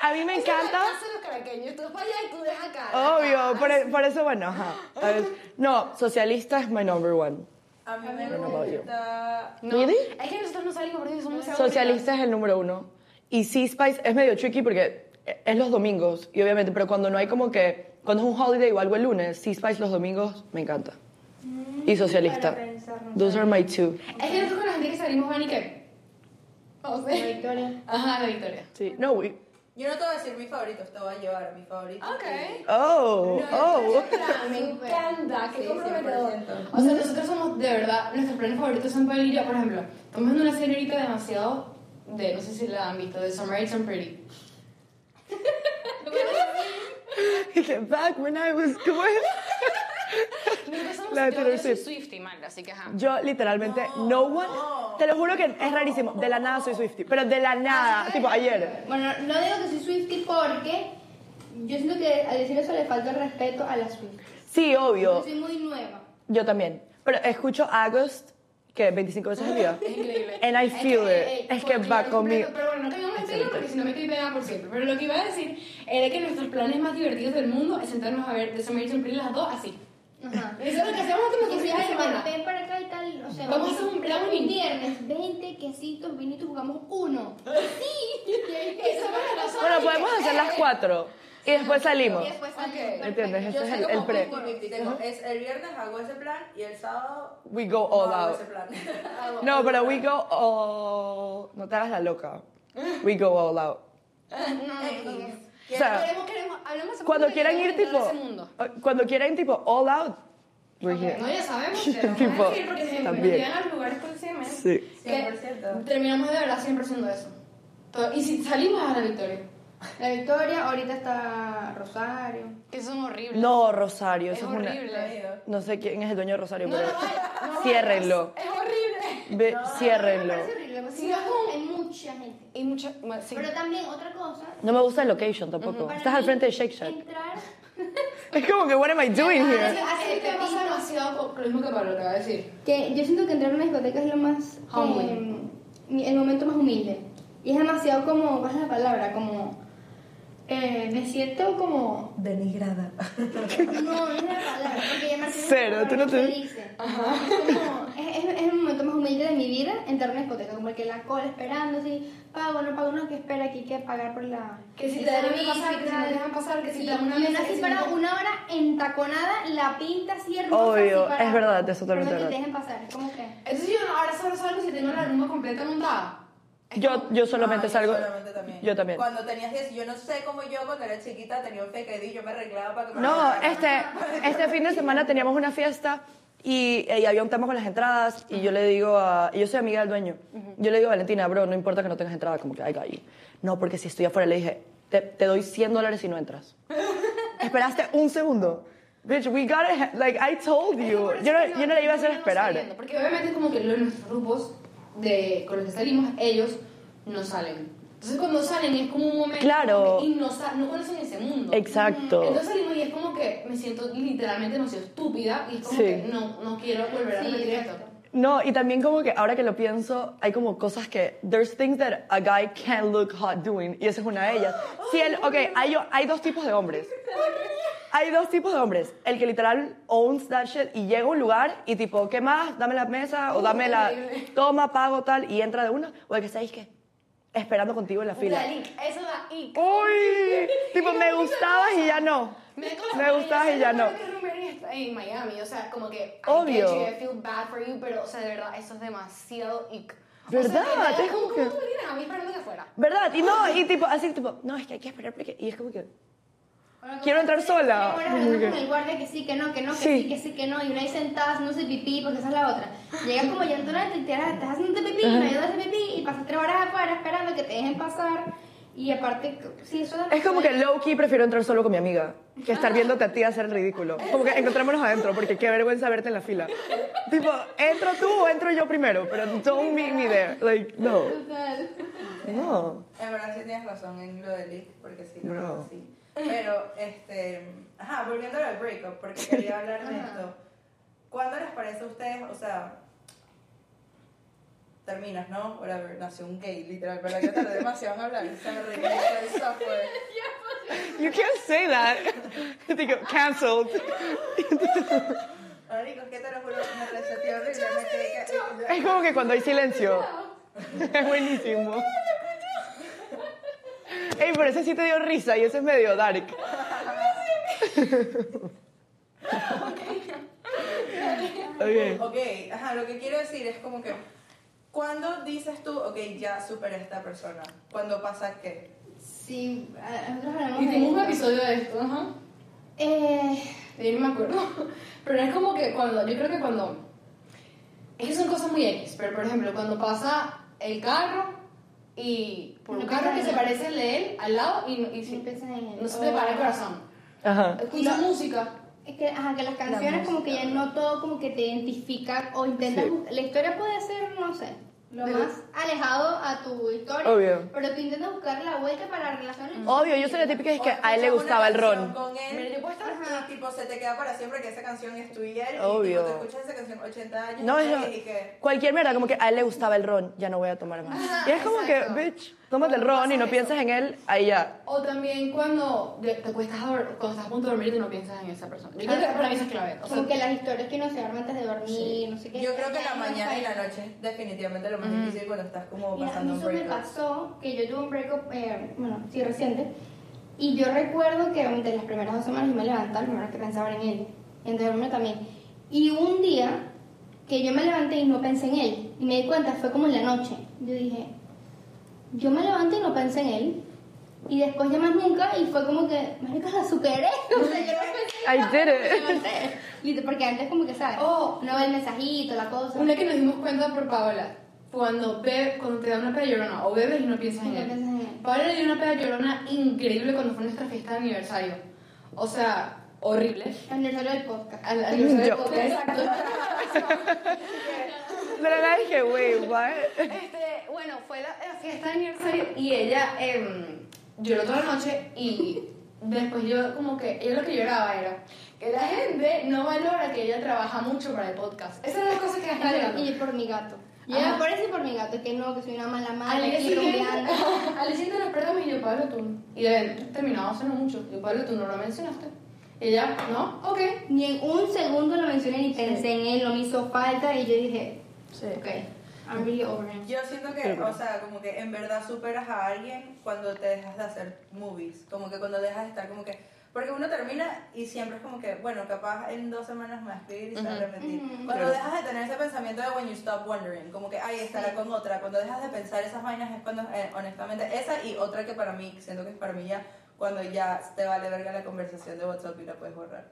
a mí me encanta. Los caraqueños, tú para allá y tú dejas acá. Obvio, por, e- por eso, bueno, ajá. A ver, no, socialista es my number one. A mí me gusta... No, ¿Really? es que nosotros no salimos porque somos Socialista es el número uno. Y Sea Spice es medio tricky porque es los domingos, y obviamente, pero cuando no hay como que, cuando es un holiday o algo el lunes, Sea Spice los domingos me encanta. Y socialista. Pensar, no Those are my two. Es que nosotros salimos van y qué. O La Victoria. Ajá, la victoria. Sí, no, we, Yo no te voy a decir mis favoritos, te voy a llevar mis favoritos. Ok. oh, oh. Me encanta, qué Sí, comprometedor. 100%. O sea, nosotros somos, de verdad, nuestros planes favoritos son para ir por ejemplo, estamos viendo una serie ahorita demasiado de, no sé si la han visto, de Summer It's and Pretty. Back when I was, ¿cómo La de yo, Taylor yo soy Swift. Swiftie, mal, así que ajá. Yo literalmente, no, one, te lo juro que es rarísimo, de la nada soy Swiftie, pero de la nada, tipo ayer. Bueno, no digo que soy Swiftie porque yo siento que al decir eso le falta el respeto a la Swift. Sí, Yo obvio, soy muy nueva. yo también, pero escucho August, que 25 veces al día. Es increíble. And I Es feel que, it. Es que va conmigo. Pero bueno, no cambiamos de tema porque si no me estoy pegada por siempre. Pero lo que iba a decir era que nuestros planes más divertidos del mundo es sentarnos a ver The Summer Pretty las dos así. Ajá. Eso es lo que hacemos nosotros Y nuestros fines de semana. ven para acá y tal, o sea, Vamos a hacer un plan un viernes, 20 quesitos, vinitos, jugamos uno. Sí. Eso nosotros. Bueno, podemos hacer las cuatro y después salimos. Y después salimos. ¿Entiendes? Yo Este es el, como el pre. 50-50, tengo- es el viernes hago ese plan y el sábado We go no all hago out. ese plan. No, pero plan. we go all... No te hagas la loca. We go all out. X. O sea, Queremos, queremos, hablamos de cuando quieran ir tipo... Cuando quieran tipo all out, here. No, ya sabemos. Tipo, porque siempre también. nos llevan a los lugares con CMS. Sí. que 100%. terminamos de verdad siempre haciendo eso. Todo- Y si salimos a la victoria, La Victoria, ahorita está Rosario. que son horribles. No, Rosario, es eso es una... horrible. No sé quién es el dueño de Rosario, No, pero... no no. Ciérrenlo. Es horrible. Ve, ciérrenlo. Me Sí, hay mucha gente. Y mucho, sí. Pero también otra cosa. No me gusta el location tampoco. para Estás al frente de Shake Shack. Entrar. Es como que, what am I doing Así, here? así te pasa demasiado lo mismo que Pablo te va a decir. Que yo siento que entrar a una discoteca es lo más. Eh, el momento más humilde. Y es demasiado como. ¿Cuál es la palabra? Como. Eh, me siento como. Denigrada. No, no es la palabra. Porque ya Martín Cero, tú no te- dice. Es, como, es, es- es el momento más humilde de mi vida entrar a una discoteca. Como el que la cola esperando, así. Pago, no pago, no, que espera aquí, que pagar por la. Que si te dejan pasar, que si te dejan pasar, que si te dan una y una así para una hora entaconada, la pinta así hermosa. Obvio, así para- es verdad, es totalmente para que verdad. te dejen pasar. Es como que. Entonces yo ahora solo salgo si tengo la rumba completa montada. Yo, yo solamente Ah, yo salgo... solamente también. Yo también. Cuando tenías 10, yo no sé cómo yo cuando era chiquita tenía un fake ID, yo me arreglaba para que me No, este, este fin de semana teníamos una fiesta y, y había un tema con las entradas y yo le digo a... y yo soy amiga del dueño. Yo le digo a Valentina, bro, no importa que no tengas entrada, como que got you. No, porque si estoy afuera le dije, te, te doy 100 dólares si no entras. Esperaste un segundo. Bitch, we got it. Like, I told you. Yo no, yo no le iba a hacer esperar. saliendo, Porque obviamente como que los nuestros grupos de, con los que salimos, ellos no salen. Entonces cuando salen es como un momento Claro. como que- y no, no conocen ese mundo. Exacto. Entonces salimos y es como que me siento literalmente demasiado estúpida y es como Sí. que no, no quiero volver a Sí, repetir exacto. esto. No, y también como que ahora que lo pienso, hay como cosas que, there's things that a guy can look hot doing, y esa es una de ellas. Si él, ok, hay, hay dos tipos de hombres. Hay dos tipos de hombres. El que literal owns that shit y llega a un lugar y tipo, ¿qué más? Dame la mesa o dame la toma, pago, tal, y entra de una. O el que ahí, que esperando contigo en la fila. Eso da ick. Uy, tipo, me gustabas y ya no. Me, Me gustabas y ya no. Que en Miami, o sea, como que I Obvio. get you, I feel bad for you, pero o sea, de verdad, eso es demasiado ick. ¿Verdad? O sea, Es como ¿cómo, que- ¿Cómo me tienes a mí esperándote afuera? ¿Verdad? Y no, y tipo, así, tipo, no, es que hay que esperar porque. Y es como que. Quiero entrar sola. Ahora hablando con el guardia que sí, que no, que no, que Sí. sí, que sí, que no. Y una ahí sentada haciéndose pipí, porque esa es la otra. Llegas como ya entonces te tiras, estás haciendo pipí, no ayudas a hacer pipí, y pasas tres horas afuera esperando que te dejen pasar. Y aparte, sí, eso Es como que low key prefiero entrar solo con mi amiga que estar viéndote a ti hacer el ridículo. Como que encontrémonos adentro porque qué vergüenza verte en la fila. Tipo, ¿entro tú o entro yo primero? Pero don't meet me there. Like, no. Total. No. En verdad sí tienes razón en lo del leak, porque sí, lo así. Pero, este, ajá, volviendo al breakup, porque quería hablar de esto. ¿Cuándo les parece a ustedes, o sea, terminas, ¿no? Whatever, nació un gay, literal, ¿verdad? Que tardé demasiado en hablar, se me reinició el software. You can't say that. Digo, canceled. Marico, es que te lo juro, me reseteó horrible, me quedé que... Es como que cuando hay silencio. Es buenísimo. Ey, pero ese sí te dio risa y ese es medio dark. Ok. Ok, ajá, lo que quiero decir es como que, ¿cuándo dices tú, ok, ya superé a esta persona? ¿Cuándo pasa qué? Sí, a- nosotros hablamos de Hicimos un episodio de esto, ajá. Eh, De ahí no me acuerdo. Pero es como que cuando, yo creo que cuando. Es que son cosas muy X, pero por ejemplo, cuando pasa el carro y. Por un No carro que se parece al de él al lado y, no- y si- no piensas en él. no se te para el corazón. Ajá. Escucha música. Es que, ajá, que las canciones como que ya no todo como que te identifica o intentas... Sí. La historia puede ser, no sé, lo más alejado a tu historia. Obvio. Pero tú intentas buscar la vuelta para la relación. Obvio, yo soy la típica es que a él le gustaba el ron. Con él, Mira, yo puedo estar- y tipo se te queda para siempre que esa canción es tuya y él, Obvio. y tipo, te escuchas esa canción 80 años No, es y que... cualquier mierda, como que a él le gustaba el ron, ya no voy a tomar más. Ajá, y es como exacto. que, bitch, tómate el ron y no eso. piensas en él, ahí ya. O también cuando te cuestas cuando estás a punto de dormir y tú no piensas en esa persona. Yo creo que para mí eso es clave. O sea, Como que las historias que uno se arma antes de dormir, no sé qué. Yo creo que la mañana y la noche es definitivamente lo más difícil cuando estás como Mira, a pasando mí un eso me breakup. pasó que yo tuve un breakup, eh, bueno, sí, reciente. Y yo recuerdo que de las primeras dos semanas yo me levantaba, lo primero que pensaba en él. Y antes de dormir también. Y un día que yo me levanté y no pensé en él. Y me di cuenta, fue como en la noche. Yo dije, yo me levanté y no pensé en él. Y después ya más nunca, y fue como que, marica, la superé. O sea, yo no pensé en I did it. Porque antes como que, ¿sabes? Oh. No ve el mensajito, la cosa. Una que nos dimos cuenta por Paola, cuando, be, cuando te da una peda llorona o bebes y no piensas Y en él. piensas en él. Paola le dio una peda llorona increíble cuando fue nuestra fiesta de aniversario. O sea, horrible. Aniversario del podcast. Al aniversario del podcast, exacto. Pero la dije, wait, what? Este, bueno, fue la, la fiesta de aniversario y ella em, lloró toda la noche y después yo como que, ella lo que lloraba era que la gente no valora que ella trabaja mucho para el podcast. Esa es la cosa que me está llegando. Y por mi gato. Yo Ajá. por eso y por mi gato, que no, que soy una mala Al madre, aquí siguiente, rumbeando. al siguiente nos y yo, Pablo, tú. Y de terminado hace no mucho. Yo, Pablo, tú no lo mencionaste. Y ella, no, ok. Ni en un segundo lo mencioné ni pensé en él, no me hizo falta y yo dije, Sí. ok, I'm really over him. Yo siento que, o sea, como que en verdad superas a alguien cuando te dejas de hacer movies, como que cuando dejas de estar como que... Porque uno termina y siempre es como que, bueno, capaz en dos semanas me va a escribir y se va a arrepentir. Ujú. Cuando dejas de tener ese pensamiento de when you stop wondering, como que, ay, estará con otra. Cuando dejas de pensar esas vainas es cuando, eh, honestamente, esa y otra que para mí, siento que es para mí ya, cuando ya te vale verga la conversación de WhatsApp y la puedes borrar.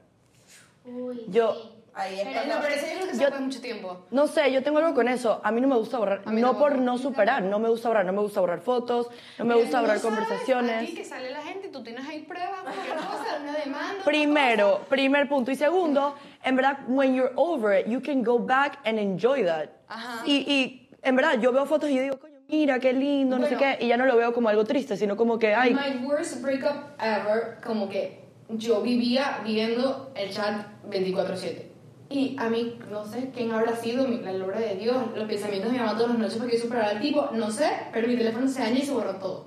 Uy, Yo- sí. Ahí es Pero. No, pero eso yo creo que se Yo- mucho tiempo. No sé, yo tengo algo con eso. A mí no me gusta borrar. No por no superar, no me gusta borrar. No me gusta borrar fotos, no me gusta borrar sabes, conversaciones. Aquí que sale la gente tú tienes ahí pruebas, cualquier cosa, una demanda. Primero, primer punto. Y segundo, en verdad, when you're over it, you can go back and enjoy that. Ajá. Y, y en verdad, yo veo fotos y digo, coño, mira, qué lindo, no sé Bueno. qué. Y ya no lo veo como algo triste, sino como que, ay, My worst breakup ever, como que yo vivía viendo el chat 24/7. Y a mí, no sé quién habrá sido, mi- la obra de Dios, los pensamientos de mi mamá todas las noches porque yo superar al tipo, no sé, pero mi teléfono se daña y se borró todo.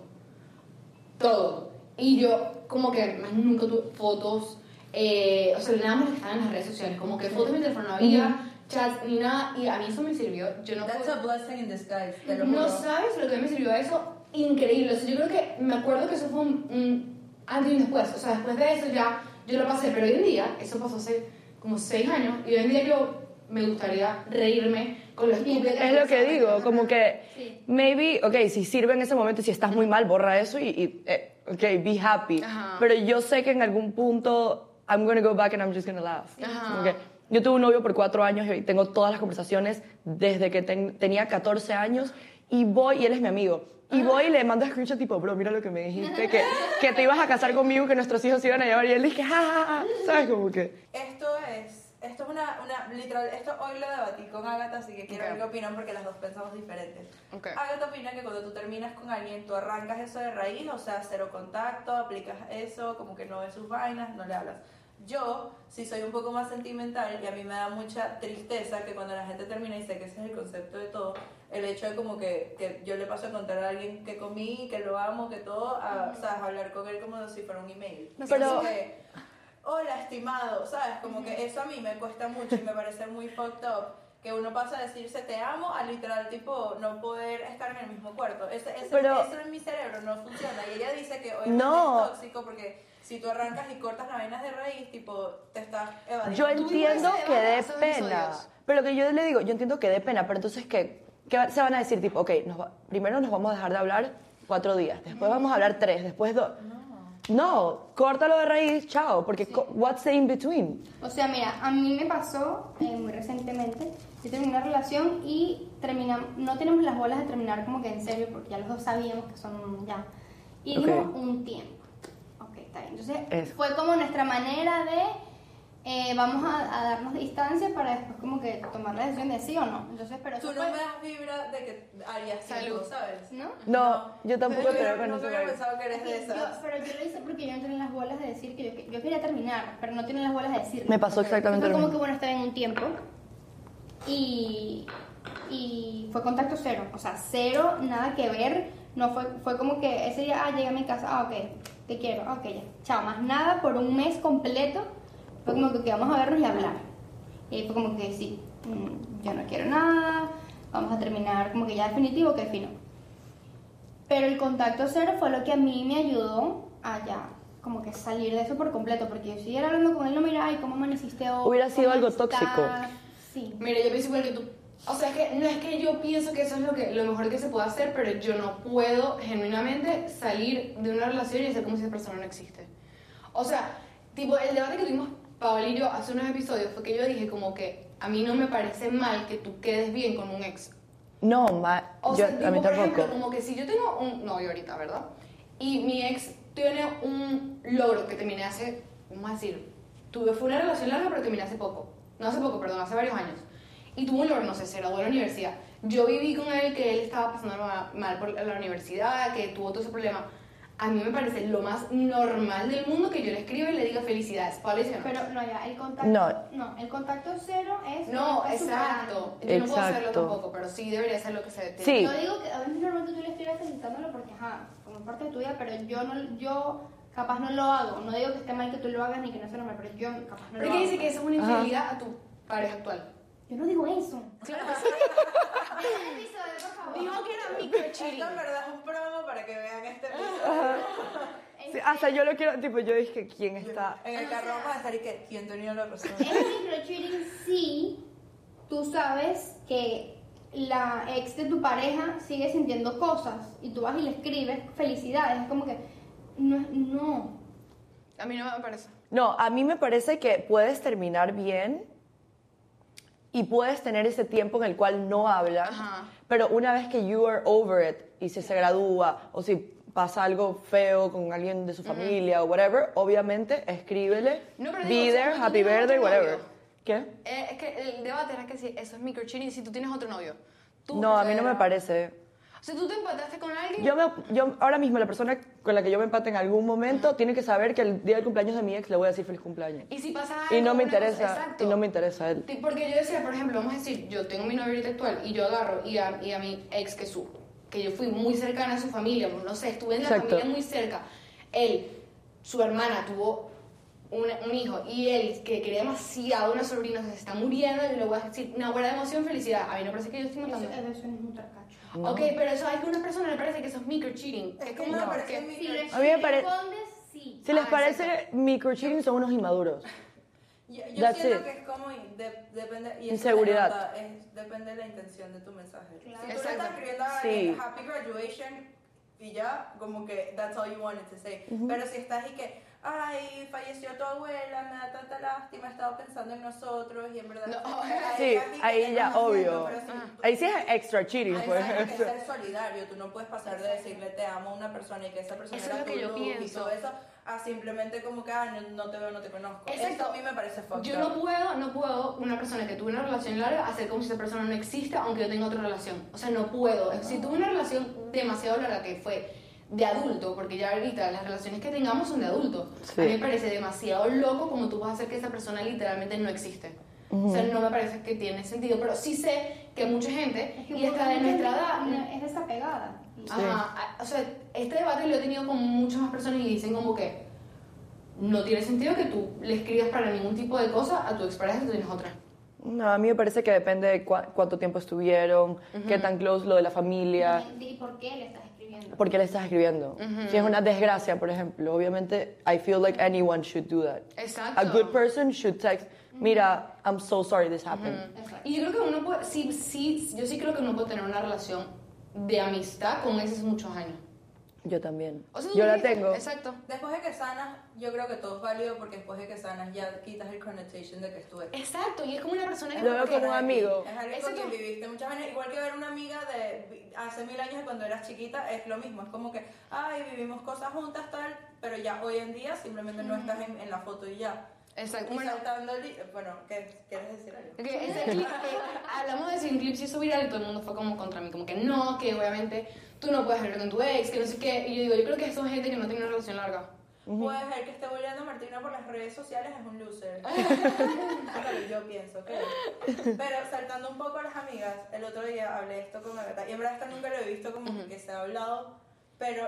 Todo. Y yo, como que más nunca tuve fotos, eh, o sea, nada más estaban en las redes sociales, como que fotos en mi teléfono no había, chats ni nada, y a mí eso me sirvió. Yo no That's a blessing in disguise, te lo no juro. sabes lo que me sirvió eso, increíble. O sea, yo creo que me acuerdo que eso fue un, un antes y un después. O sea, después de eso ya yo lo pasé, pero hoy en día, eso pasó hace como seis años, y hoy en día yo me gustaría reírme con los estúpido Es lo que digo, como que Sí. maybe, ok, si sirve en ese momento, si estás muy mal, borra eso y, y, eh, ok, be happy. Ajá. Pero yo sé que en algún punto I'm gonna go back and I'm just gonna laugh. Ajá. Como que yo tuve un novio por cuatro años y tengo todas las conversaciones desde que ten- tenía 14 años y voy, y él es mi amigo. Y voy y le mando screenshot tipo, bro, mira lo que me dijiste, que, que te ibas a casar conmigo, que nuestros hijos se iban a llevar. Y él dije, ja, ja, ja. ¿Sabes? Como que... Esto es, esto es una, una, literal, esto hoy lo debatí con Agatha, así que quiero Ok. ver qué opinan porque las dos pensamos diferentes. Ok. Agatha opina que cuando tú terminas con alguien, tú arrancas eso de raíz, o sea, cero contacto, aplicas eso, como que no ves sus vainas, no le hablas. Yo, sí soy un poco más sentimental y a mí me da mucha tristeza que cuando la gente termina, y sé que ese es el concepto de todo, el hecho de como que, que yo le paso a contar a alguien que comí, que lo amo, que todo, a, ¿sabes? hablar con él como si fuera un email. Pero- que, hola estimado, ¿sabes? Como que eso a mí me cuesta mucho y me parece muy fucked up que uno pasa a decirse te amo a literal tipo no poder estar en el mismo cuarto. Ese, ese- Pero- eso en mi cerebro no funciona y ella dice que obviamente No. es tóxico porque si tú arrancas y cortas las vainas de raíz, tipo te estás evadiendo. Yo entiendo que dé pena. Pero lo que yo le digo, yo entiendo que dé pena, pero entonces, ¿qué, qué se van a decir? Tipo, ok, nos va- primero nos vamos a dejar de hablar cuatro días, después vamos a hablar tres, después dos. No, córtalo de raíz, chao, porque co- what's the in between? O sea, mira, a mí me pasó eh, muy recientemente. Yo terminé una relación y terminamos, no tenemos las bolas de terminar como que en serio, porque ya los dos sabíamos que son ya. Y Ok. dimos un tiempo. Ok, está bien. Entonces, Eso. fue como nuestra manera de eh, vamos a, a darnos distancia para después como que tomar la decisión de sí o no. Entonces, pero Tú no fue- me das vibra de que harías Salud. tiempo, ¿sabes? ¿No? No, yo tampoco Pero creo yo que no nunca se había vaya. pensado que eres de Yo- esas. pero yo lo hice porque yo no tenía las bolas de decir que yo, yo quería terminar, pero no tenía las bolas de decir. Me pasó exactamente Fue lo como mismo. que bueno, estaba en un tiempo y, y fue contacto cero, o sea, cero, nada que ver. No fue, fue como que ese día, ah, llegué a mi casa, ah, ok, te quiero, ah, ok, ya. Chao, más nada por un mes completo. Fue como que, vamos a vernos y hablar. Y fue como que sí, mm, yo no quiero nada, vamos a terminar como que ya definitivo, que fino. Pero el contacto cero fue lo que a mí me ayudó a ya como que salir de eso por completo, porque yo siguiera hablando con él, no mira, ay, ¿cómo amaneciste hoy? Hubiera sido ¿Cómo algo estás?". tóxico. Sí. Mira, yo pienso igual que tú. O sea, es que no es que yo pienso que eso es lo, que, lo mejor que se puede hacer, pero yo no puedo genuinamente salir de una relación y hacer como si esa persona no existe. O sea, tipo, el debate que tuvimos Yo hace unos episodios fue que yo dije como que a mí no me parece mal que tú quedes bien con un ex. No, ma, O yo, sea, tipo, a mí por tampoco. ejemplo, como que si yo tengo un novio ahorita, ¿verdad? Y mi ex tiene un logro que terminé hace, vamos a decir, tuve, fue una relación larga, pero terminé hace poco. No hace poco, perdón, hace varios años. Y tuvo un logro, no sé, se graduó de la universidad. Yo viví con él que él estaba pasando ma- mal por la universidad, que tuvo todo ese problema. A mí me parece lo más normal del mundo que yo le escriba y le diga felicidades. Dice, Pero no, ya, el contacto. No. No, el contacto cero es. no, exacto. Yo no puedo hacerlo tampoco, pero sí debería ser lo que se debe. Sí. Yo digo que a veces normalmente tú le escribes felicitándolo porque, ajá, como parte de tu vida, pero yo no, yo capaz no lo hago. No digo que esté mal que tú lo hagas ni que no sea normal, pero yo capaz no ¿Por lo qué hago. dice que eso es una Ajá. infidelidad a tu pareja actual? Yo no digo eso. Claro que sí. Dijo que era micro Esto en verdad es un promo para que vean este episodio. Sí, hasta yo lo quiero, tipo, yo dije, ¿quién está? En el carro vamos a estar y que quién tenía la razón. Es microcheating si tú sabes que la ex de tu pareja sigue sintiendo cosas y tú vas y le escribes felicidades. Es como que, no, no. A mí no me parece. No, a mí me parece que puedes terminar bien y puedes tener ese tiempo en el cual no hablan, Ajá. pero una vez que you are over it y si se gradúa o si pasa algo feo con alguien de su familia o whatever, obviamente escríbele, No, pero be digo, there, si happy birthday, whatever. novio. ¿Qué? Eh, es que el debate era que si eso es microcheating si tú tienes otro novio. Tú No, a mí no me parece. Sea, tú te empataste con alguien. Yo, me, yo ahora mismo, la persona con la que yo me empate en algún momento tiene que saber que el día del cumpleaños de mi ex le voy a decir feliz cumpleaños. y si pasa Y algo, no me cosa- interesa, exacto. y no me interesa él. Porque yo decía, por ejemplo, vamos a decir, yo tengo mi novio actual y yo agarro y a, y a mi ex que su, que yo fui muy cercana a su familia, no sé, estuve en la Exacto. familia muy cerca. Él, su hermana tuvo una- un hijo y él que quería demasiado una sobrina, se está muriendo y le voy a decir una buena emoción, felicidad. A mí no parece que yo estoy Eso, matando. eso no es un tracacho. Ok, pero eso a algunas personas le parece que eso es micro cheating. Es como no, porque- parece mi- Si le A mí me pare- respondes, sí. Si les Ah, parece microcheating son unos inmaduros. Yo, yo That's siento it. que es como de- depende y eso Inseguridad. se nota, es- depende de la intención de tu mensaje. Claro. Si tú Exacto. estás escribiendo a Sí. Happy graduation y ya, como que that's all you wanted to say. Pero si estás y que, ay, falleció tu abuela, me da tanta lástima, he estado pensando en nosotros y en verdad. No, Sí, ahí ya, obvio. si tú- Ahí sí es extra cheating, Ahí pues. tienes que ser solidario, tú no puedes pasar de decirle te amo a una persona y que esa persona Eso es era lo que yo luz y pienso. todo eso, a simplemente como que ah, no, no te veo, no te conozco. Exacto. Eso a mí me parece fucked Yo no puedo, no puedo, una persona que tuvo una relación larga, hacer como si esa persona no exista, aunque yo tenga otra relación. O sea, no puedo. Si tuve una relación demasiado larga que fue de adulto, porque ya ahorita las relaciones que tengamos son de adulto, Sí. a mí me parece demasiado loco como tú vas a hacer que esa persona literalmente no existe. O sea, no me parece que tiene sentido, pero sí sé que mucha gente, Es que y hasta de nuestra edad, es desapegada. Y- Ajá, a- o sea, este debate lo he tenido con muchas más personas y dicen como que no tiene sentido que tú le escribas para ningún tipo de cosa a tu expareja si tú tienes otra. No, a mí me parece que depende de cua- cuánto tiempo estuvieron, qué tan close lo de la familia, ¿Y por qué le estás escribiendo? por qué le estás escribiendo. Si es una desgracia, por ejemplo, obviamente, I feel like anyone should do that. Exacto. A good person should text, mira, I'm so sorry this happened. Exacto. Y yo creo que uno puede, sí, sí, yo sí creo que uno puede tener una relación de amistad con esos muchos años. Yo también. O sea, Yo la dijiste- tengo. Exacto. Después de que sanas, yo creo que todo es válido porque después de que sanas ya quitas el connotation de que estuve. Exacto, y es como una persona que... Lo veo como un amigo. Es alguien Exacto. con quien viviste muchas años. Igual que ver una amiga de hace mil años de cuando eras chiquita, es lo mismo. Es como que, ay, vivimos cosas juntas, tal, pero ya hoy en día simplemente no estás en, en la foto y ya. Exacto. Bueno. Bueno, ¿qué, ¿quieres decir algo? que ese clip, eh, hablamos de ese clip, se hizo viral y todo el mundo fue como contra mí, como que no, que obviamente tú no puedes hablar con tu ex, que no sé qué. Y yo digo, yo creo que son gente que no tiene una relación larga. Puede ser que esté volviendo a Martina por las redes sociales es un loser. Yo pienso que. Pero saltando un poco a las amigas, el otro día hablé esto con Agatha y en verdad esto nunca lo he visto como que se ha hablado, pero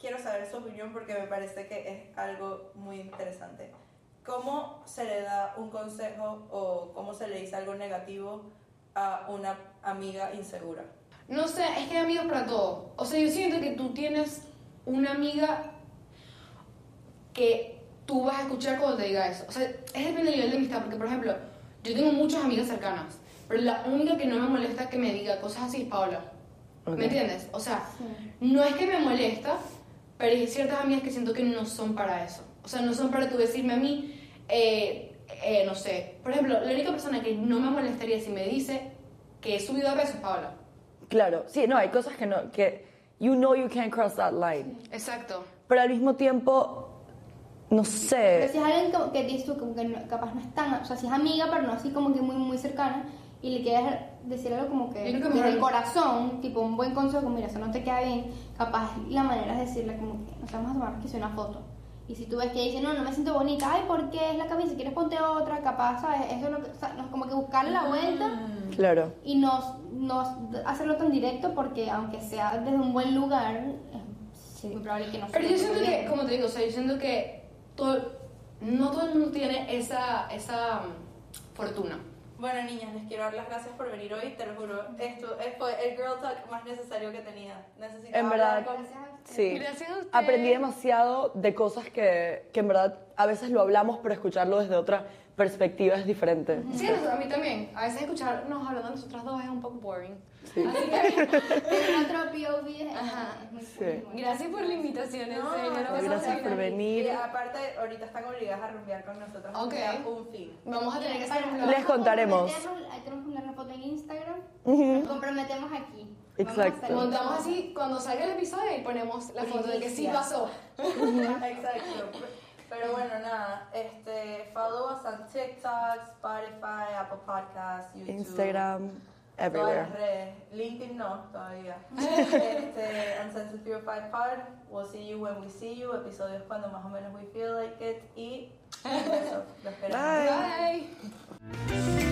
quiero saber su opinión porque me parece que es algo muy interesante. ¿Cómo se le da un consejo o cómo se le dice algo negativo a una amiga insegura? No sé, es que hay amigos para todo. O sea, yo siento que tú tienes una amiga que tú vas a escuchar cuando te diga eso. O sea, es depende del nivel de amistad, porque por ejemplo, yo tengo muchas amigas cercanas, pero la única que no me molesta que me diga cosas así es Paola. Ok. ¿Me entiendes? O sea, no es que me molesta, pero hay ciertas amigas que siento que no son para eso. O sea, no son para tú decirme a mí, eh, eh, no sé. Por ejemplo, la única persona que no me molestaría si me dice que he subido de peso es Paola. Claro, sí, no, hay cosas que no, que you know you can't cross that line. Exacto. Pero al mismo tiempo, no Pero sé. si es alguien como que dices tú, como que no- capaz no es tan, o sea, si es amiga, pero no así como que muy, muy cercana, y le quieres decir algo como que que desde el corazón, tipo un buen consejo, como mira, eso no te queda bien, capaz la manera es decirle como que nos vamos a tomar que sea una foto. Y si tú ves que dice, no, no me siento bonita, ay, ¿por qué es la camisa? Quieres ponte otra, capaz, ¿sabes? Eso es lo que, o sea, no, como que buscarle la vuelta Claro. y no, no hacerlo tan directo porque aunque sea desde un buen lugar, es muy probable que no Pero yo siento tome que, bien. como te digo, o sea, yo siento que todo, no todo el mundo tiene esa, esa mm, fortuna. Bueno, niñas, les quiero dar las gracias por venir hoy, te lo juro. Esto eh, fue el girl talk más necesario que tenía. Necesitaba En verdad. hablar con-. Sí. Gracias a ustedes. Aprendí demasiado de cosas que, que en verdad a veces lo hablamos, pero escucharlo desde otra perspectiva es diferente. Sí, a mí también. A veces escucharnos hablando nosotras dos es un poco boring. Sí. Así que, Tener otro POV es, muy Sí. muy bueno. gracias por la invitación, en serio. gracias por venir. Y aparte, ahorita están obligadas a rumbear con nosotros. Ok. Un fin. Vamos a tener que hacer un Les contaremos. tenemos que poner una foto en Instagram. Nos comprometemos aquí. Exacto. Montamos así, cuando salga el episodio y ponemos la foto de que sí pasó. Exacto. Pero bueno, nada, este, follow us on TikTok, Spotify, Apple Podcasts, YouTube. Instagram. Todas Everywhere. las redes. LinkedIn no, todavía. este, Uncensored 305 Pod. We'll see you when we see you. Episodios cuando más o menos we feel like it. Y un beso. Lo esperamos. Bye. Bye.